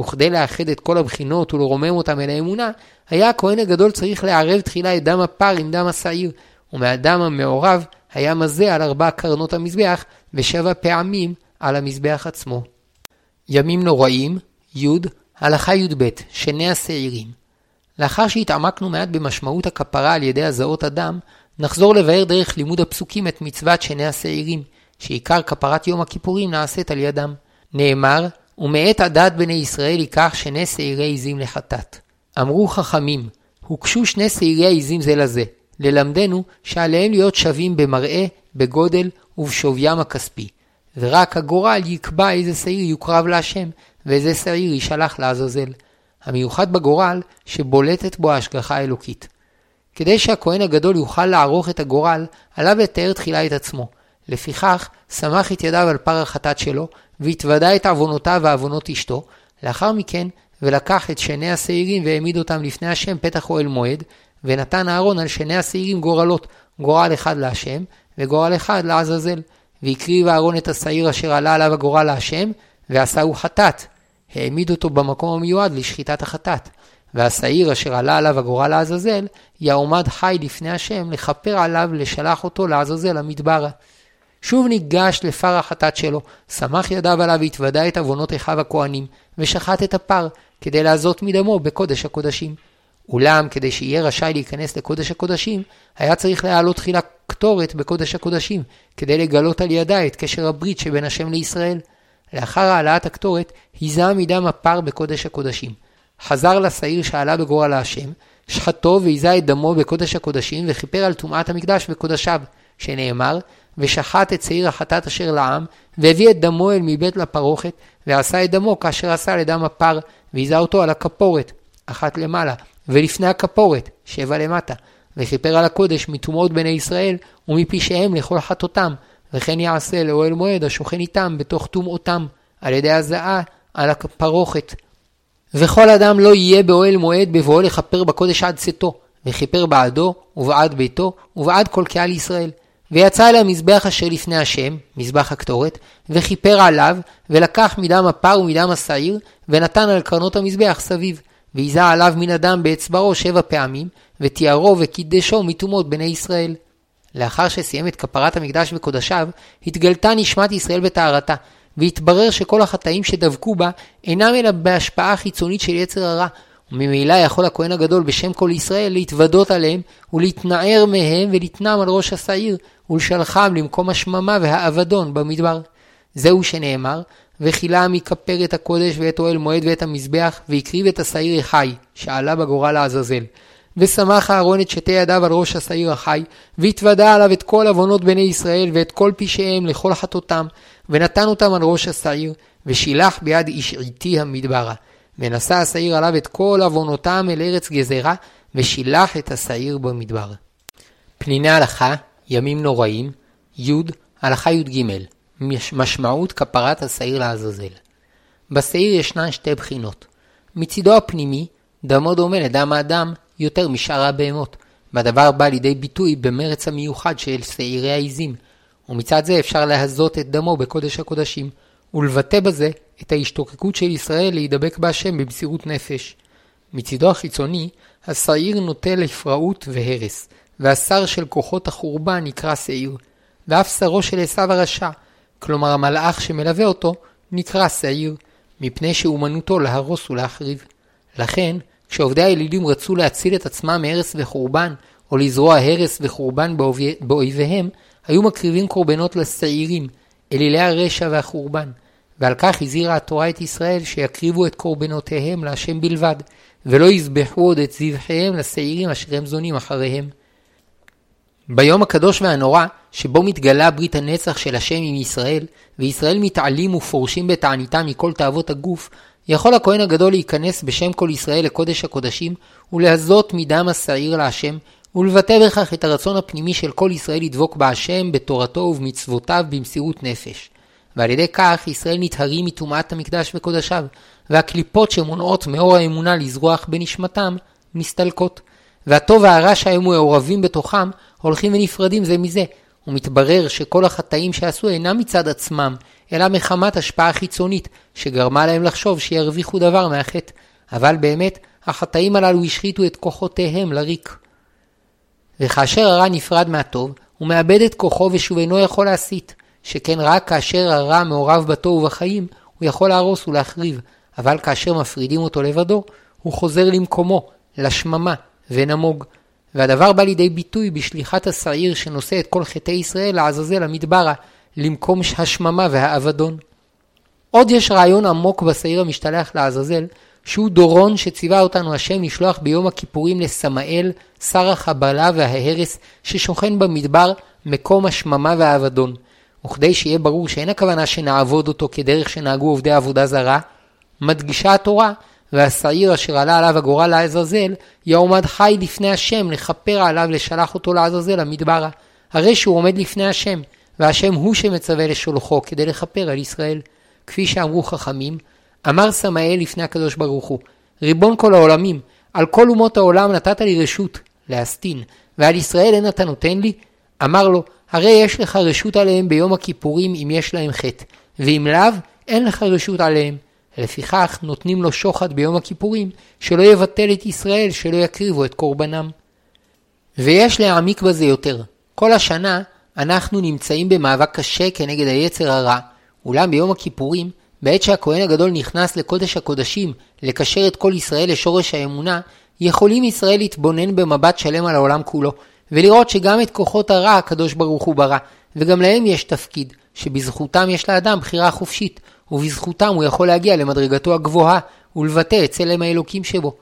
וכדי לאחד את כל הבחינות ולרומם אותם אל האמונה, היה הכהן הגדול צריך לערב תחילה את דם הפר עם דם השעיר, ומהדם המעורב היה מזה על ארבע קרנות המזבח, ושבע פעמים על המזבח עצמו. ימים נוראים, י' הלכה י"ב, שני השעירים. לאחר שהתעמקנו מעט במשמעות הכפרה על ידי הזעות הדם, נחזור לבאר דרך לימוד הפסוקים את מצוות שני השעירים, שעיקר כפרת יום הכיפורים נעשית על ידם. נאמר, ומאת עדת בני ישראל ייקח שני שעירי עזים לחטאת. אמרו חכמים, הוקשו שני שעירי העזים זה לזה, ללמדנו שעליהם להיות שווים במראה, בגודל ובשוויים הכספי. ורק הגורל יקבע איזה שעיר יוקרב להשם, ואיזה שעיר יישלח לעזאזל. המיוחד בגורל שבולטת בו ההשגחה האלוקית. כדי שהכהן הגדול יוכל לערוך את הגורל, עליו לתאר תחילה את עצמו. לפיכך, סמך את ידיו על פר החטאת שלו, והתוודה את עוונותיו ועוונות אשתו. לאחר מכן, ולקח את שני השעירים והעמיד אותם לפני השם פתח אוהל מועד, ונתן אהרון על שני השעירים גורלות, גורל אחד להשם, וגורל אחד לעזאזל. והקריב אהרון את השעיר אשר עלה עליו הגורל להשם, ועשהו חטאת. העמיד אותו במקום המיועד לשחיטת החטאת. והשעיר אשר עלה עליו הגורל לעזאזל, יעומד חי לפני השם, לכפר עליו, לשלח אותו לעזאזל המדברה. שוב ניגש לפר החטאת שלו, סמך ידיו עליו והתוודה את עוונות אחיו הכהנים, ושחט את הפר, כדי לעזות מדמו בקודש הקודשים. אולם כדי שיהיה רשאי להיכנס לקודש הקודשים, היה צריך להעלות תחילה קטורת בקודש הקודשים, כדי לגלות על ידה את קשר הברית שבין השם לישראל. לאחר העלאת הקטורת, היזה מדם הפר בקודש הקודשים. חזר לשעיר שעלה בגורל השם, שחטו והיזה את דמו בקודש הקודשים, וכיפר על טומאת המקדש וקודשיו, שנאמר, ושחט את שעיר החטאת אשר לעם, והביא את דמו אל מבית לפרוכת, ועשה את דמו כאשר עשה לדם הפר, והיזה אותו על הכפורת, אחת למעלה, ולפני הכפורת, שבע למטה, וכיפר על הקודש מטומאות בני ישראל, ומפשעיהם לכל חטאותם, וכן יעשה לאוהל מועד השוכן איתם בתוך טומאותם, על ידי הזעה על הפרוכת. וכל אדם לא יהיה באוהל מועד בבואו לכפר בקודש עד צאתו, וכיפר בעדו, ובעד ביתו, ובעד כל קהל ישראל. ויצא אל המזבח אשר לפני השם, מזבח הקטורת, וכיפר עליו, ולקח מדם הפר ומדם השעיר, ונתן על קרנות המזבח סביב. והיזה עליו מן הדם באצבעו שבע פעמים, ותיארו וקידשו מטומאות בני ישראל. לאחר שסיים את כפרת המקדש וקודשיו, התגלתה נשמת ישראל בטהרתה, והתברר שכל החטאים שדבקו בה אינם אלא בהשפעה חיצונית של יצר הרע, וממילא יכול הכהן הגדול בשם כל ישראל להתוודות עליהם ולהתנער מהם ולתנם על ראש השעיר ולשלחם למקום השממה והאבדון במדבר. זהו שנאמר, וכילה מכפר את הקודש ואת אוהל מועד ואת המזבח, והקריב את השעיר החי, שעלה בגורל לעזאזל. ושמח אהרון את שתי ידיו על ראש השעיר החי, והתוודה עליו את כל עוונות בני ישראל ואת כל פשעיהם לכל חטאותם, ונתן אותם על ראש השעיר, ושילח ביד איש עיתי המדברה. ונשא השעיר עליו את כל עוונותם אל ארץ גזרה, ושילח את השעיר במדבר. פניני הלכה, ימים נוראים, י. הלכה י"ג משמעות כפרת השעיר לעזאזל. בשעיר ישנן שתי בחינות. מצידו הפנימי, דמו דומה לדם האדם יותר משאר הבהמות, והדבר בא לידי ביטוי במרץ המיוחד של שעירי העיזים, ומצד זה אפשר להזות את דמו בקודש הקודשים, ולבטא בזה את ההשתוקקות של ישראל להידבק בהשם במסירות נפש. מצידו החיצוני, השעיר נוטה לפראות והרס, והשר של כוחות החורבן נקרא שעיר, ואף שרו של עשיו הרשע, כלומר המלאך שמלווה אותו, נקרא שעיר, מפני שאומנותו להרוס ולהחריב. לכן, כשעובדי האלילים רצו להציל את עצמם מהרס וחורבן, או לזרוע הרס וחורבן באויביהם, היו מקריבים קורבנות לשעירים, אלילי הרשע והחורבן. ועל כך הזהירה התורה את ישראל שיקריבו את קורבנותיהם להשם בלבד, ולא יזבחו עוד את זבחיהם לשעירים אשר הם זונים אחריהם. ביום הקדוש והנורא, שבו מתגלה ברית הנצח של השם עם ישראל, וישראל מתעלים ופורשים בתעניתם מכל תאוות הגוף, יכול הכהן הגדול להיכנס בשם כל ישראל לקודש הקודשים, ולהזות מדם השעיר להשם, ולבטא בכך את הרצון הפנימי של כל ישראל לדבוק בהשם, בתורתו ובמצוותיו במסירות נפש. ועל ידי כך ישראל נטהרים מטומאת המקדש וקודשיו, והקליפות שמונעות מאור האמונה לזרוח בנשמתם, מסתלקות. והטוב והרע שהיו מעורבים בתוכם, הולכים ונפרדים זה מזה, ומתברר שכל החטאים שעשו אינם מצד עצמם, אלא מחמת השפעה חיצונית, שגרמה להם לחשוב שירוויחו דבר מהחטא. אבל באמת, החטאים הללו השחיתו את כוחותיהם לריק. וכאשר הרע נפרד מהטוב, הוא מאבד את כוחו ושוב אינו יכול להסית, שכן רק כאשר הרע מעורב בתוהו ובחיים, הוא יכול להרוס ולהחריב, אבל כאשר מפרידים אותו לבדו, הוא חוזר למקומו, לשממה, ונמוג. והדבר בא לידי ביטוי בשליחת השעיר שנושא את כל חטאי ישראל לעזאזל המדברה, למקום השממה והאבדון. עוד יש רעיון עמוק בשעיר המשתלח לעזאזל, שהוא דורון שציווה אותנו השם לשלוח ביום הכיפורים לסמאל, שר החבלה וההרס, ששוכן במדבר, מקום השממה והאבדון. וכדי שיהיה ברור שאין הכוונה שנעבוד אותו כדרך שנהגו עובדי עבודה זרה, מדגישה התורה, והשעיר אשר עלה עליו הגורל לעזאזל, יעומד חי לפני השם, לכפר עליו לשלח אותו לעזאזל המדברה. הרי שהוא עומד לפני השם, והשם הוא שמצווה לשולחו כדי לכפר על ישראל. כפי שאמרו חכמים, אמר סמאל לפני הקדוש ברוך הוא, ריבון כל העולמים, על כל אומות העולם נתת לי רשות להסטין, ועל ישראל אין אתה נותן לי? אמר לו, הרי יש לך רשות עליהם ביום הכיפורים אם יש להם חטא, ואם לאו, אין לך רשות עליהם. לפיכך נותנים לו שוחד ביום הכיפורים, שלא יבטל את ישראל, שלא יקריבו את קורבנם. ויש להעמיק בזה יותר. כל השנה אנחנו נמצאים במאבק קשה כנגד היצר הרע, אולם ביום הכיפורים, בעת שהכהן הגדול נכנס לקודש הקודשים לקשר את כל ישראל לשורש האמונה, יכולים ישראל להתבונן במבט שלם על העולם כולו, ולראות שגם את כוחות הרע הקדוש ברוך הוא ברא, וגם להם יש תפקיד, שבזכותם יש לאדם בחירה חופשית, ובזכותם הוא יכול להגיע למדרגתו הגבוהה ולבטא את צלם האלוקים שבו.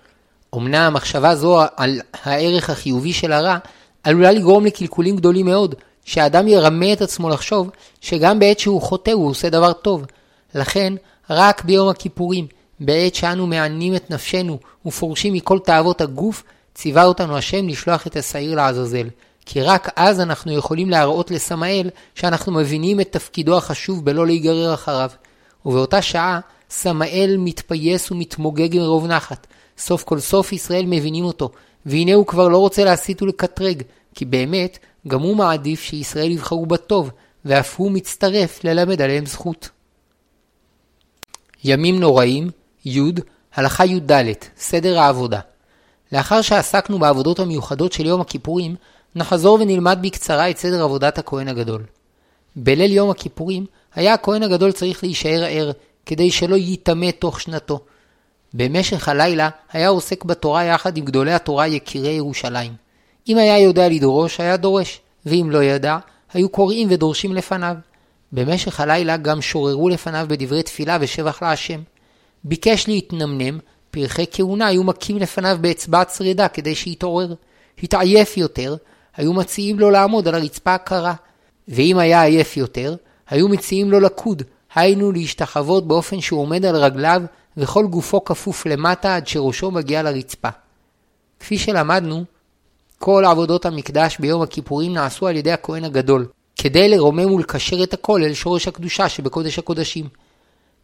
אמנם המחשבה זו על הערך החיובי של הרע עלולה לגרום לקלקולים גדולים מאוד, שהאדם ירמה את עצמו לחשוב שגם בעת שהוא חוטא הוא עושה דבר טוב. לכן, רק ביום הכיפורים, בעת שאנו מענים את נפשנו ופורשים מכל תאוות הגוף, ציווה אותנו השם לשלוח את השעיר לעזאזל. כי רק אז אנחנו יכולים להראות לסמאל שאנחנו מבינים את תפקידו החשוב בלא להיגרר אחריו. ובאותה שעה סמאל מתפייס ומתמוגג מרוב נחת. סוף כל סוף ישראל מבינים אותו, והנה הוא כבר לא רוצה להסית ולקטרג, כי באמת, גם הוא מעדיף שישראל יבחרו בטוב, ואף הוא מצטרף ללמד עליהם זכות. ימים נוראים, י', הלכה י"ד, סדר העבודה. לאחר שעסקנו בעבודות המיוחדות של יום הכיפורים, נחזור ונלמד בקצרה את סדר עבודת הכהן הגדול. בליל יום הכיפורים היה הכהן הגדול צריך להישאר ער, כדי שלא ייטמא תוך שנתו. במשך הלילה היה עוסק בתורה יחד עם גדולי התורה יקירי ירושלים. אם היה יודע לדרוש, היה דורש, ואם לא ידע, היו קוראים ודורשים לפניו. במשך הלילה גם שוררו לפניו בדברי תפילה ושבח להשם. ביקש להתנמנם, פרחי כהונה היו מכים לפניו באצבע צרידה כדי שיתעורר. התעייף יותר, היו מציעים לו לעמוד על הרצפה הקרה. ואם היה עייף יותר, היו מציעים לו לקוד, היינו להשתחוות באופן שהוא עומד על רגליו וכל גופו כפוף למטה עד שראשו מגיע לרצפה. כפי שלמדנו, כל עבודות המקדש ביום הכיפורים נעשו על ידי הכהן הגדול, כדי לרומם ולקשר את הכל אל שורש הקדושה שבקודש הקודשים.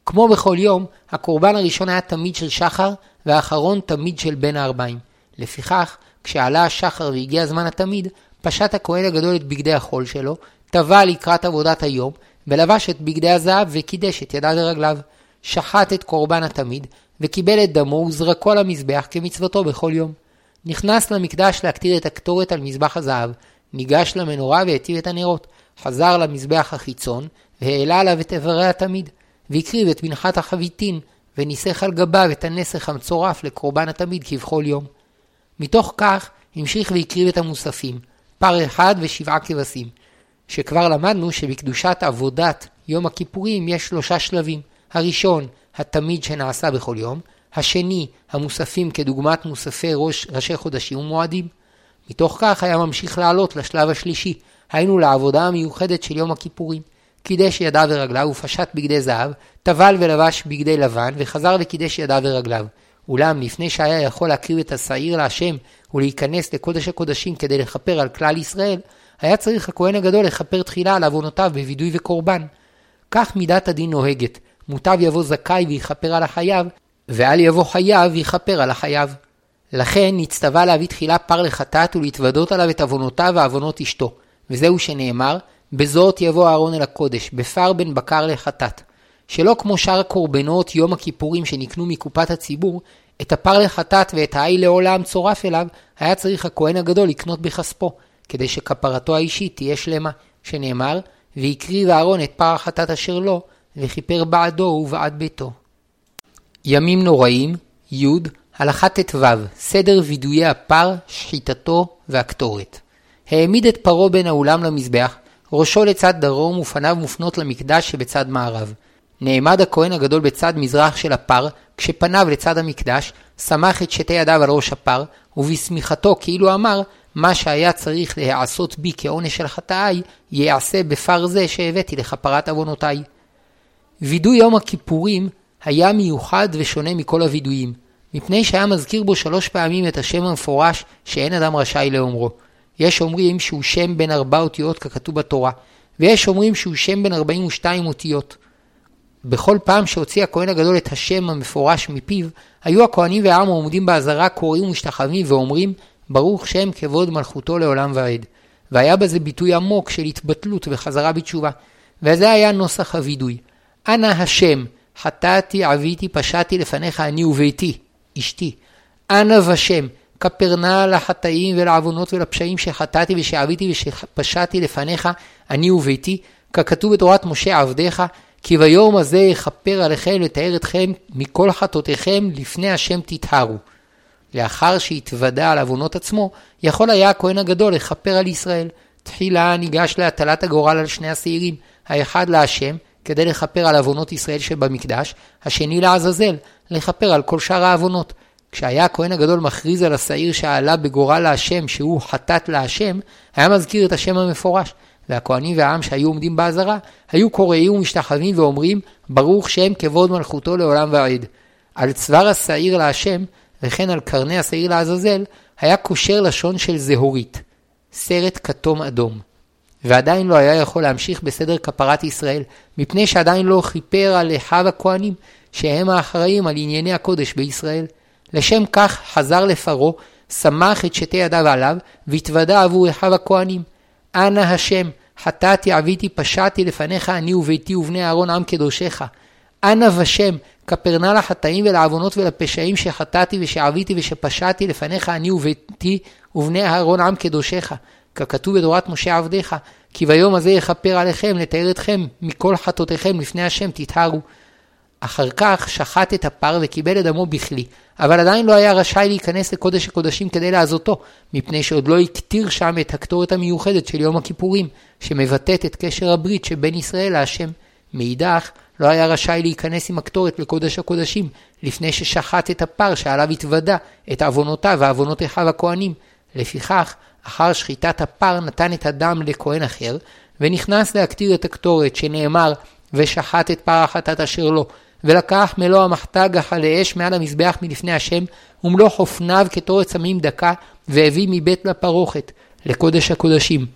כמו בכל יום, הקורבן הראשון היה תמיד של שחר, והאחרון תמיד של בין הארבעים. לפיכך, כשעלה השחר והגיע זמן התמיד, פשט הכהן הגדול את בגדי החול שלו, טבע לקראת עבודת היום, ולבש את בגדי הזהב וקידש את ידיו ורגליו. שחט את קורבן התמיד, וקיבל את דמו וזרקו על המזבח כמצוותו בכל יום. נכנס למקדש להקטיר את הקטורת על מזבח הזהב, ניגש למנורה והטיב את הנרות, חזר למזבח החיצון, והעלה עליו את איברי התמיד, והקריב את מנחת החביתין, וניסח על גביו את הנסך המצורף לקורבן התמיד כבכל יום. מתוך כך המשיך והקריב את המוספים, פר אחד ושבעה כבשים, שכבר למדנו שבקדושת עבודת יום הכיפורים יש שלושה שלבים. הראשון, התמיד שנעשה בכל יום, השני, המוספים כדוגמת מוספי ראש, ראשי חודשים ומועדים. מתוך כך היה ממשיך לעלות לשלב השלישי, היינו לעבודה המיוחדת של יום הכיפורים. קידש ידיו ורגליו ופשט בגדי זהב, טבל ולבש בגדי לבן, וחזר וקידש ידיו ורגליו. אולם לפני שהיה יכול להקריב את השעיר להשם ולהיכנס לקודש הקודשים כדי לכפר על כלל ישראל, היה צריך הכהן הגדול לכפר תחילה על עוונותיו בווידוי וקורבן. כך מידת הדין נוהגת, מוטב יבוא זכאי ויכפר על החייב, ואל יבוא חייב ויכפר על החייב. לכן נצטווה להביא תחילה פר לחטאת ולהתוודות עליו את עוונותיו ועוונות אשתו, וזהו שנאמר, בזאת יבוא אהרון אל הקודש, בפר בן בקר לחטאת. שלא כמו שאר הקורבנות יום הכיפורים שנקנו מקופת הציבור, את הפר לחטאת ואת העי לעולם צורף אליו, היה צריך הכהן הגדול לקנות בכספו, כדי שכפרתו האישית תהיה שלמה, שנאמר, והקריב אהרון את פר החטאת אשר לו, וכיפר בעדו ובעד ביתו. ימים נוראים, י. הלכה ט"ו, סדר וידויי הפר, שחיטתו והקטורת. העמיד את פרעה בין האולם למזבח, ראשו לצד דרום ופניו מופנות למקדש שבצד מערב. נעמד הכהן הגדול בצד מזרח של הפר, כשפניו לצד המקדש, סמך את שתי ידיו על ראש הפר, ובשמיכתו כאילו אמר, מה שהיה צריך להיעשות בי כעונש של חטאי, ייעשה בפר זה שהבאתי לכפרת עוונותיי. וידוי יום הכיפורים היה מיוחד ושונה מכל הווידויים, מפני שהיה מזכיר בו שלוש פעמים את השם המפורש שאין אדם רשאי לאומרו. יש אומרים שהוא שם בין ארבע אותיות ככתוב בתורה, ויש אומרים שהוא שם בין ארבעים ושתיים אותיות. בכל פעם שהוציא הכהן הגדול את השם המפורש מפיו, היו הכהנים והעם העומדים באזהרה קוראים ומשתחווים ואומרים, ברוך שם כבוד מלכותו לעולם ועד. והיה בזה ביטוי עמוק של התבטלות וחזרה בתשובה. וזה היה נוסח הווידוי. אנא השם, חטאתי, עוויתי, פשעתי לפניך אני וביתי, אשתי. אנא ושם, כפר נא לחטאים ולעוונות ולפשעים שחטאתי ושעוויתי ושפשעתי לפניך אני וביתי, ככתוב בתורת משה עבדיך, כי ביום הזה יכפר עליכם לתאר אתכם מכל חטאותיכם לפני השם תטהרו. לאחר שהתוודה על עוונות עצמו, יכול היה הכהן הגדול לכפר על ישראל. תחילה ניגש להטלת הגורל על שני השעירים, האחד להשם, כדי לכפר על עוונות ישראל שבמקדש, השני לעזאזל, לכפר על כל שאר העוונות. כשהיה הכהן הגדול מכריז על השעיר שעלה בגורל להשם שהוא חטאת להשם, היה מזכיר את השם המפורש. והכהנים והעם שהיו עומדים באזהרה, היו קוראים ומשתחווים ואומרים, ברוך שם כבוד מלכותו לעולם ועד. על צוואר השעיר להשם, וכן על קרני השעיר לעזאזל, היה קושר לשון של זהורית, סרט כתום אדום. ועדיין לא היה יכול להמשיך בסדר כפרת ישראל, מפני שעדיין לא כיפר על אחיו הכהנים, שהם האחראים על ענייני הקודש בישראל. לשם כך חזר לפרעה, סמך את שתי ידיו עליו, והתוודה עבור אחיו הכהנים. אנא השם, חטאתי, עוויתי, פשעתי לפניך אני וביתי ובני אהרון עם קדושך. אנא ושם, כפר נא לחטאים ולעוונות ולפשעים שחטאתי ושעוויתי ושפשעתי לפניך אני וביתי ובני אהרון עם קדושך. ככתוב בתורת משה עבדיך, כי ביום הזה יכפר עליכם לתאר אתכם מכל חטאותיכם לפני השם תטהרו. אחר כך שחט את הפר וקיבל את דמו בכלי, אבל עדיין לא היה רשאי להיכנס לקודש הקודשים כדי לעזותו, מפני שעוד לא הקטיר שם את הקטורת המיוחדת של יום הכיפורים, שמבטאת את קשר הברית שבין ישראל להשם. מאידך, לא היה רשאי להיכנס עם הקטורת לקודש הקודשים, לפני ששחט את הפר שעליו התוודה את עוונותיו ועוונות אחיו הכהנים. לפיכך, אחר שחיטת הפר נתן את הדם לכהן אחר, ונכנס להקטיר את הקטורת, שנאמר, ושחט את פר החטאת אשר לו, ולקח מלוא המחתה גחה לאש מעל המזבח מלפני השם, ומלוא חופניו כתורת סמים דקה, והביא מבית לפרוכת, לקודש הקודשים.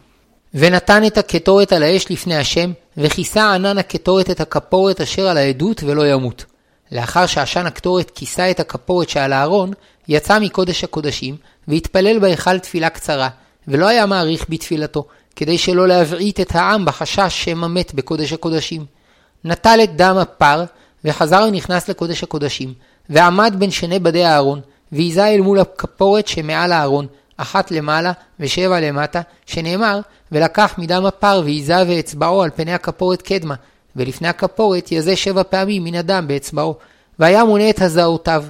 ונתן את הקטורת על האש לפני השם, וכיסה ענן הקטורת את הכפורת אשר על העדות ולא ימות. לאחר שעשן הקטורת כיסה את הכפורת שעל הארון, יצא מקודש הקודשים, והתפלל בהיכל תפילה קצרה, ולא היה מעריך בתפילתו, כדי שלא להבעיט את העם בחשש שמא מת בקודש הקודשים. נטל את דם הפר, וחזר ונכנס לקודש הקודשים, ועמד בין שני בדי הארון, ועיזה אל מול הכפורת שמעל הארון, אחת למעלה ושבע למטה, שנאמר, ולקח מדם הפר ועיזה ואצבעו על פני הכפורת קדמה, ולפני הכפורת יזה שבע פעמים מן הדם באצבעו, והיה מונה את הזעותיו.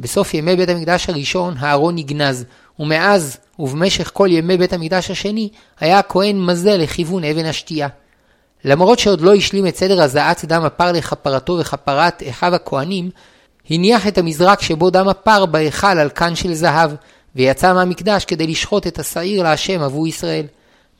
בסוף ימי בית המקדש הראשון הארון נגנז, ומאז ובמשך כל ימי בית המקדש השני היה הכהן מזה לכיוון אבן השתייה. למרות שעוד לא השלים את סדר הזעת דם הפר לכפרתו וכפרת אחיו הכהנים, הניח את המזרק שבו דם הפר בהיכל על קן של זהב, ויצא מהמקדש כדי לשחוט את השעיר להשם עבור ישראל.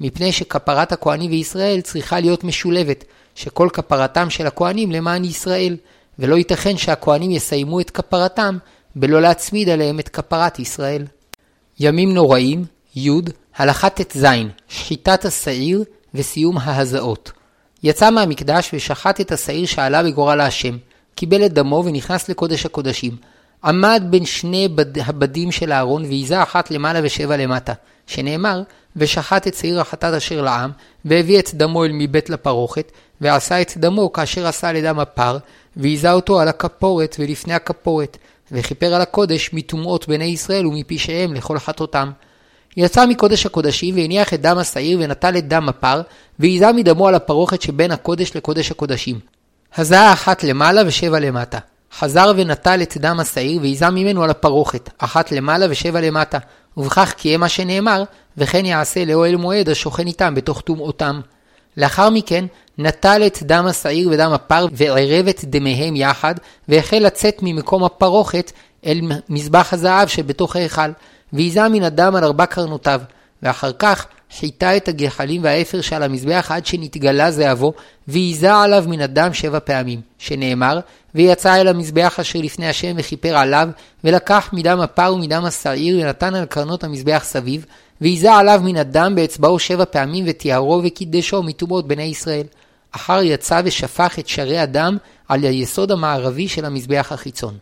מפני שכפרת הכהנים וישראל צריכה להיות משולבת, שכל כפרתם של הכהנים למען ישראל, ולא ייתכן שהכהנים יסיימו את כפרתם בלא להצמיד עליהם את כפרת ישראל. ימים נוראים, י. הלכה ט"ז, שחיטת השעיר וסיום ההזעות. יצא מהמקדש ושחט את השעיר שעלה בגורל השם, קיבל את דמו ונכנס לקודש הקודשים. עמד בין שני בד... הבדים של אהרון ועיזה אחת למעלה ושבע למטה, שנאמר, ושחט את שעיר החטאת אשר לעם, והביא את דמו אל מבית לפרוכת, ועשה את דמו כאשר עשה לדם הפר, והיזה אותו על הכפורת ולפני הכפורת, וכיפר על הקודש מטומאות בני ישראל ומפשעיהם לכל חטאותם. יצא מקודש הקודשים והניח את דם השעיר ונטל את דם הפר, והיזה מדמו על הפרוכת שבין הקודש לקודש הקודשים. הזעה אחת למעלה ושבע למטה. חזר ונטל את דם השעיר והיזה ממנו על הפרוכת, אחת למעלה ושבע למטה. ובכך קיים מה שנאמר, וכן יעשה לאוהל מועד השוכן איתם בתוך טומאותם. לאחר מכן נטל את דם השעיר ודם הפר וערב את דמיהם יחד, והחל לצאת ממקום הפרוכת אל מזבח הזהב שבתוך ההיכל, והיזה מן הדם על ארבע קרנותיו, ואחר כך חיטה את הגחלים והאפר שעל המזבח עד שנתגלה זהבו, והיזה עליו מן הדם שבע פעמים, שנאמר, ויצא אל המזבח אשר לפני השם וכיפר עליו, ולקח מדם הפר ומדם השעיר ונתן על קרנות המזבח סביב, והיזה עליו מן הדם באצבעו שבע פעמים וטיהרו וקידשו מטומאות בני ישראל. אחר יצא ושפך את שרי הדם על היסוד המערבי של המזבח החיצון.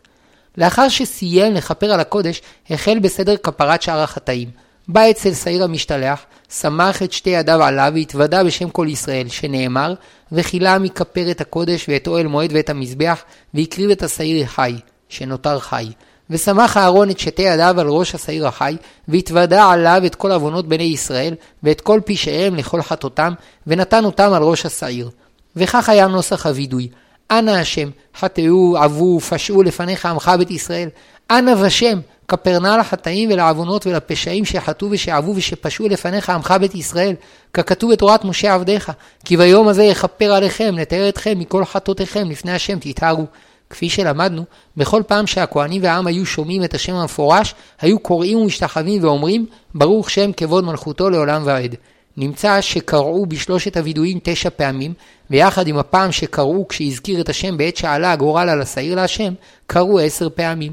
לאחר שסיים לכפר על הקודש, החל בסדר כפרת שאר החטאים. בא אצל שעיר המשתלח, סמך את שתי ידיו עליו והתוודה בשם כל ישראל, שנאמר, וכילה מכפר את הקודש ואת אוהל מועד ואת המזבח, והקריב את השעיר חי, שנותר חי. וסמך אהרון את שתי ידיו על ראש השעיר החי, והתוודה עליו את כל עוונות בני ישראל, ואת כל פשעיהם לכל חטאותם, ונתן אותם על ראש השעיר. וכך היה נוסח הווידוי. אנא השם, חטאו, עבו, פשעו לפניך עמך בית ישראל. אנא ושם, כפר נא לחטאים ולעוונות ולפשעים שחטאו ושעבו ושפשעו לפניך עמך בית ישראל, ככתוב בתורת משה עבדיך, כי ביום הזה יכפר עליכם, לתאר אתכם מכל חטאותיכם לפני השם תתארו. כפי שלמדנו, בכל פעם שהכהנים והעם היו שומעים את השם המפורש, היו קוראים ומשתחווים ואומרים, ברוך שם כבוד מלכותו לעולם ועד. נמצא שקראו בשלושת הווידויים תשע פעמים, ויחד עם הפעם שקראו כשהזכיר את השם בעת שעלה הגורל על השעיר להשם, קראו עשר פעמים.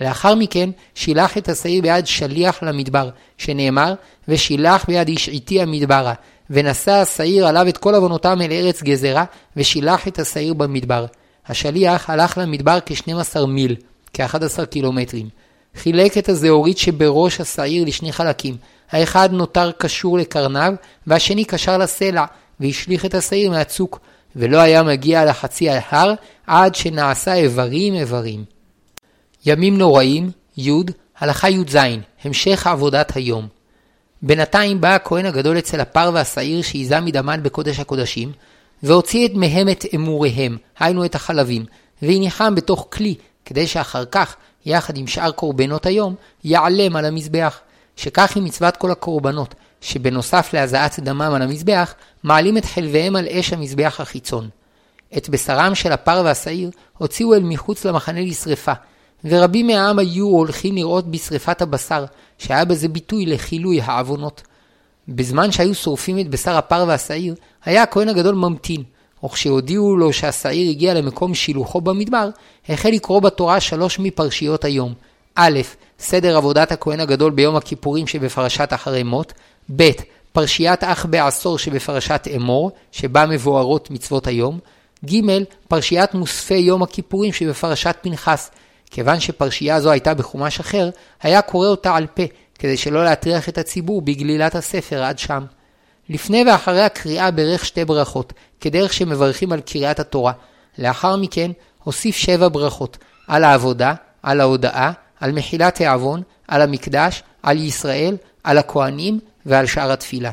לאחר מכן שילח את השעיר ביד שליח למדבר, שנאמר, ושילח ביד איש עיתי המדברה, ונשא השעיר עליו את כל עוונותם אל ארץ גזרה, ושילח את השעיר במדבר. השליח הלך למדבר כ-12 מיל, כ-11 קילומטרים. חילק את הזהורית שבראש השעיר לשני חלקים, האחד נותר קשור לקרניו, והשני קשר לסלע, והשליך את השעיר מהצוק, ולא היה מגיע לחצי ההר, עד שנעשה איברים איברים. ימים נוראים, י', הלכה י"ז, המשך עבודת היום. בינתיים בא הכהן הגדול אצל הפר והשעיר שעיזה מדמן בקודש הקודשים, והוציא את מהם את אמוריהם, היינו את החלבים, והניחם בתוך כלי, כדי שאחר כך, יחד עם שאר קורבנות היום, יעלם על המזבח. שכך היא מצוות כל הקורבנות, שבנוסף להזעת דמם על המזבח, מעלים את חלביהם על אש המזבח החיצון. את בשרם של הפר והשעיר הוציאו אל מחוץ למחנה לשרפה, ורבים מהעם היו הולכים לראות בשרפת הבשר, שהיה בזה ביטוי לחילוי העוונות. בזמן שהיו שורפים את בשר הפר והשעיר, היה הכהן הגדול ממתין, וכשהודיעו לו שהשעיר הגיע למקום שילוחו במדבר, החל לקרוא בתורה שלוש מפרשיות היום. א', סדר עבודת הכהן הגדול ביום הכיפורים שבפרשת אחרי מות, ב', פרשיית אח בעשור שבפרשת אמור, שבה מבוארות מצוות היום, ג', פרשיית מוספי יום הכיפורים שבפרשת פנחס. כיוון שפרשייה זו הייתה בחומש אחר, היה קורא אותה על פה, כדי שלא להטריח את הציבור בגלילת הספר עד שם. לפני ואחרי הקריאה ברך שתי ברכות, כדרך שמברכים על קריאת התורה. לאחר מכן הוסיף שבע ברכות, על העבודה, על ההודאה, על מחילת העוון, על המקדש, על ישראל, על הכהנים ועל שאר התפילה.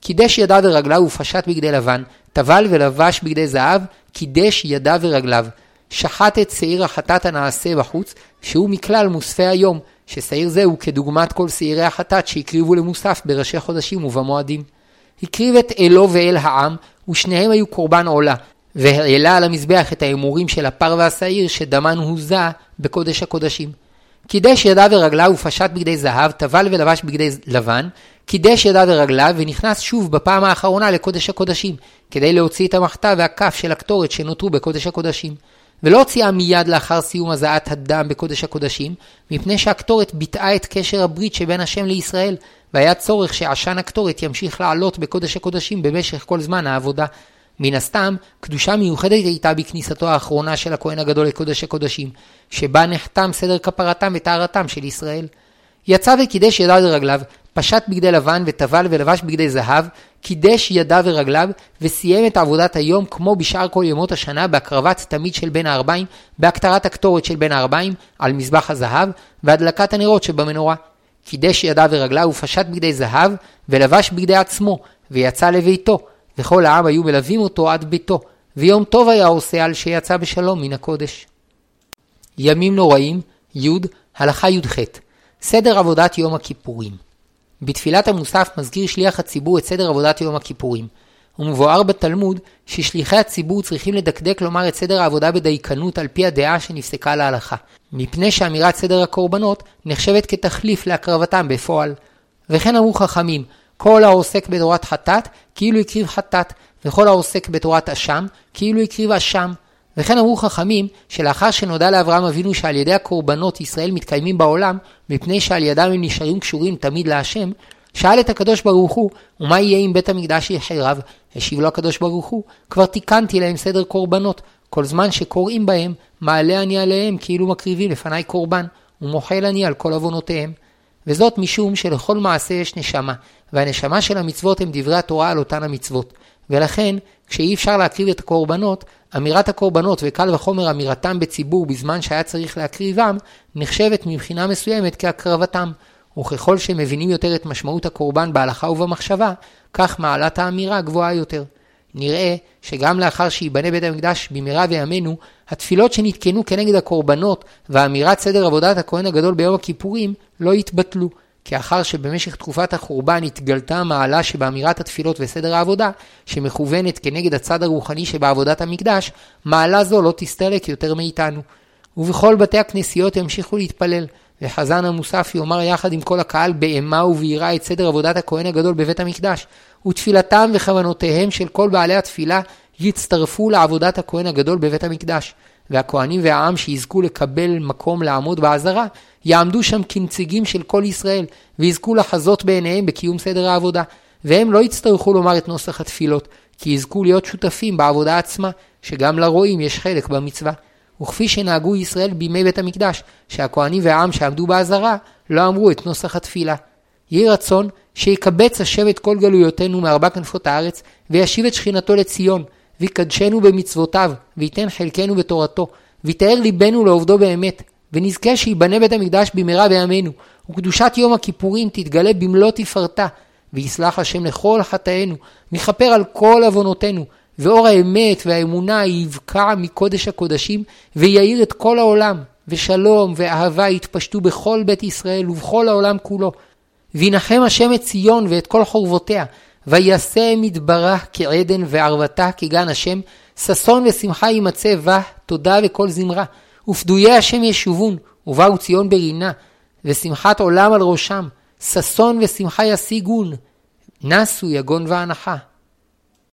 קידש ידיו ורגליו ופשט בגדי לבן, טבל ולבש בגדי זהב, קידש ידיו ורגליו. שחט את שעיר החטאת הנעשה בחוץ, שהוא מכלל מוספי היום, ששעיר זה הוא כדוגמת כל שעירי החטאת שהקריבו למוסף בראשי חודשים ובמועדים. הקריב את אלו ואל העם, ושניהם היו קורבן עולה, והעלה על המזבח את האמורים של הפר והשעיר שדמן הוזה בקודש הקודשים. קידש ידיו ורגליו ופשט בגדי זהב, טבל ולבש בגדי לבן, קידש ידיו ורגליו ונכנס שוב בפעם האחרונה לקודש הקודשים, כדי להוציא את המחטא והכף של הקטורת שנותרו בקודש הקודשים. ולא הוציאה מיד לאחר סיום הזעת הדם בקודש הקודשים, מפני שהקטורת ביטאה את קשר הברית שבין השם לישראל, והיה צורך שעשן הקטורת ימשיך לעלות בקודש הקודשים במשך כל זמן העבודה. מן הסתם, קדושה מיוחדת הייתה בכניסתו האחרונה של הכהן הגדול לקודש הקודשים, שבה נחתם סדר כפרתם וטהרתם של ישראל. יצא וקידש ידיו לרגליו, פשט בגדי לבן וטבל ולבש בגדי זהב, קידש ידיו ורגליו, וסיים את עבודת היום כמו בשאר כל ימות השנה בהקרבת תמיד של בין הארבעים, בהקטרת הקטורת של בין הארבעים על מזבח הזהב, והדלקת הנרות שבמנורה. קידש ידיו ורגליו ופשט בגדי זהב, ולבש בגדי עצמו, ויצא לביתו, וכל העם היו מלווים אותו עד ביתו, ויום טוב היה עושה על שיצא בשלום מן הקודש. ימים נוראים, י' הלכה י"ח סדר עבודת יום הכיפורים בתפילת המוסף מזכיר שליח הציבור את סדר עבודת יום הכיפורים. ומבואר בתלמוד ששליחי הציבור צריכים לדקדק לומר את סדר העבודה בדייקנות על פי הדעה שנפסקה להלכה, מפני שאמירת סדר הקורבנות נחשבת כתחליף להקרבתם בפועל. וכן אמרו חכמים, כל העוסק בתורת חטאת, כאילו הקריב חטאת, וכל העוסק בתורת אשם, כאילו הקריב אשם. וכן אמרו חכמים, שלאחר שנודע לאברהם אבינו שעל ידי הקורבנות ישראל מתקיימים בעולם, מפני שעל ידם הם נשארים קשורים תמיד להשם, שאל את הקדוש ברוך הוא, ומה יהיה אם בית המקדש יחרב? השיב לו הקדוש ברוך הוא, כבר תיקנתי להם סדר קורבנות, כל זמן שקוראים בהם, מעלה אני עליהם כאילו מקריבים לפניי קורבן, ומוחל אני על כל עוונותיהם. וזאת משום שלכל מעשה יש נשמה, והנשמה של המצוות הם דברי התורה על אותן המצוות. ולכן, כשאי אפשר להקריב את הקורבנות, אמירת הקורבנות וקל וחומר אמירתם בציבור בזמן שהיה צריך להקריבם, נחשבת מבחינה מסוימת כהקרבתם. וככל שמבינים יותר את משמעות הקורבן בהלכה ובמחשבה, כך מעלת האמירה גבוהה יותר. נראה שגם לאחר שייבנה בית המקדש במהרה בימינו, התפילות שנתקנו כנגד הקורבנות ואמירת סדר עבודת הכהן הגדול ביום הכיפורים לא יתבטלו, כאחר שבמשך תקופת החורבן התגלתה המעלה שבאמירת התפילות וסדר העבודה, שמכוונת כנגד הצד הרוחני שבעבודת המקדש, מעלה זו לא תסתלק יותר מאיתנו. ובכל בתי הכנסיות ימשיכו להתפלל, וחזן המוסף יאמר יחד עם כל הקהל באימה וביראה את סדר עבודת הכהן הגדול בבית המקדש, ותפילתם וכוונותיהם של כל בעלי התפילה יצטרפו לעבודת הכהן הגדול בבית המקדש. והכהנים והעם שיזכו לקבל מקום לעמוד בעזרה, יעמדו שם כנציגים של כל ישראל, ויזכו לחזות בעיניהם בקיום סדר העבודה. והם לא יצטרכו לומר את נוסח התפילות, כי יזכו להיות שותפים בעבודה עצמה, שגם לרועים יש חלק במצווה. וכפי שנהגו ישראל בימי בית המקדש, שהכהנים והעם שעמדו בעזרה, לא אמרו את נוסח התפילה. יהי רצון שיקבץ השם את כל גלויותינו מארבע כנפות הארץ, וישיב את שכינתו לציון, ויקדשנו במצוותיו, וייתן חלקנו בתורתו, ויתאר ליבנו לעובדו באמת, ונזכה שיבנה בית המקדש במהרה בימינו, וקדושת יום הכיפורים תתגלה במלוא תפארתה, ויסלח השם לכל חטאינו, ויכפר על כל עוונותינו, ואור האמת והאמונה יבקע מקודש הקודשים, ויאיר את כל העולם, ושלום ואהבה יתפשטו בכל בית ישראל ובכל העולם כולו. וינחם השם את ציון ואת כל חורבותיה, ויעשה מדברה כעדן וערבתה כגן השם, ששון ושמחה יימצא בה, תודה וכל זמרה. ופדויי השם ישובון, ובאו ציון ברינה, ושמחת עולם על ראשם, ששון ושמחה ישיגון, נסו יגון ואנחה.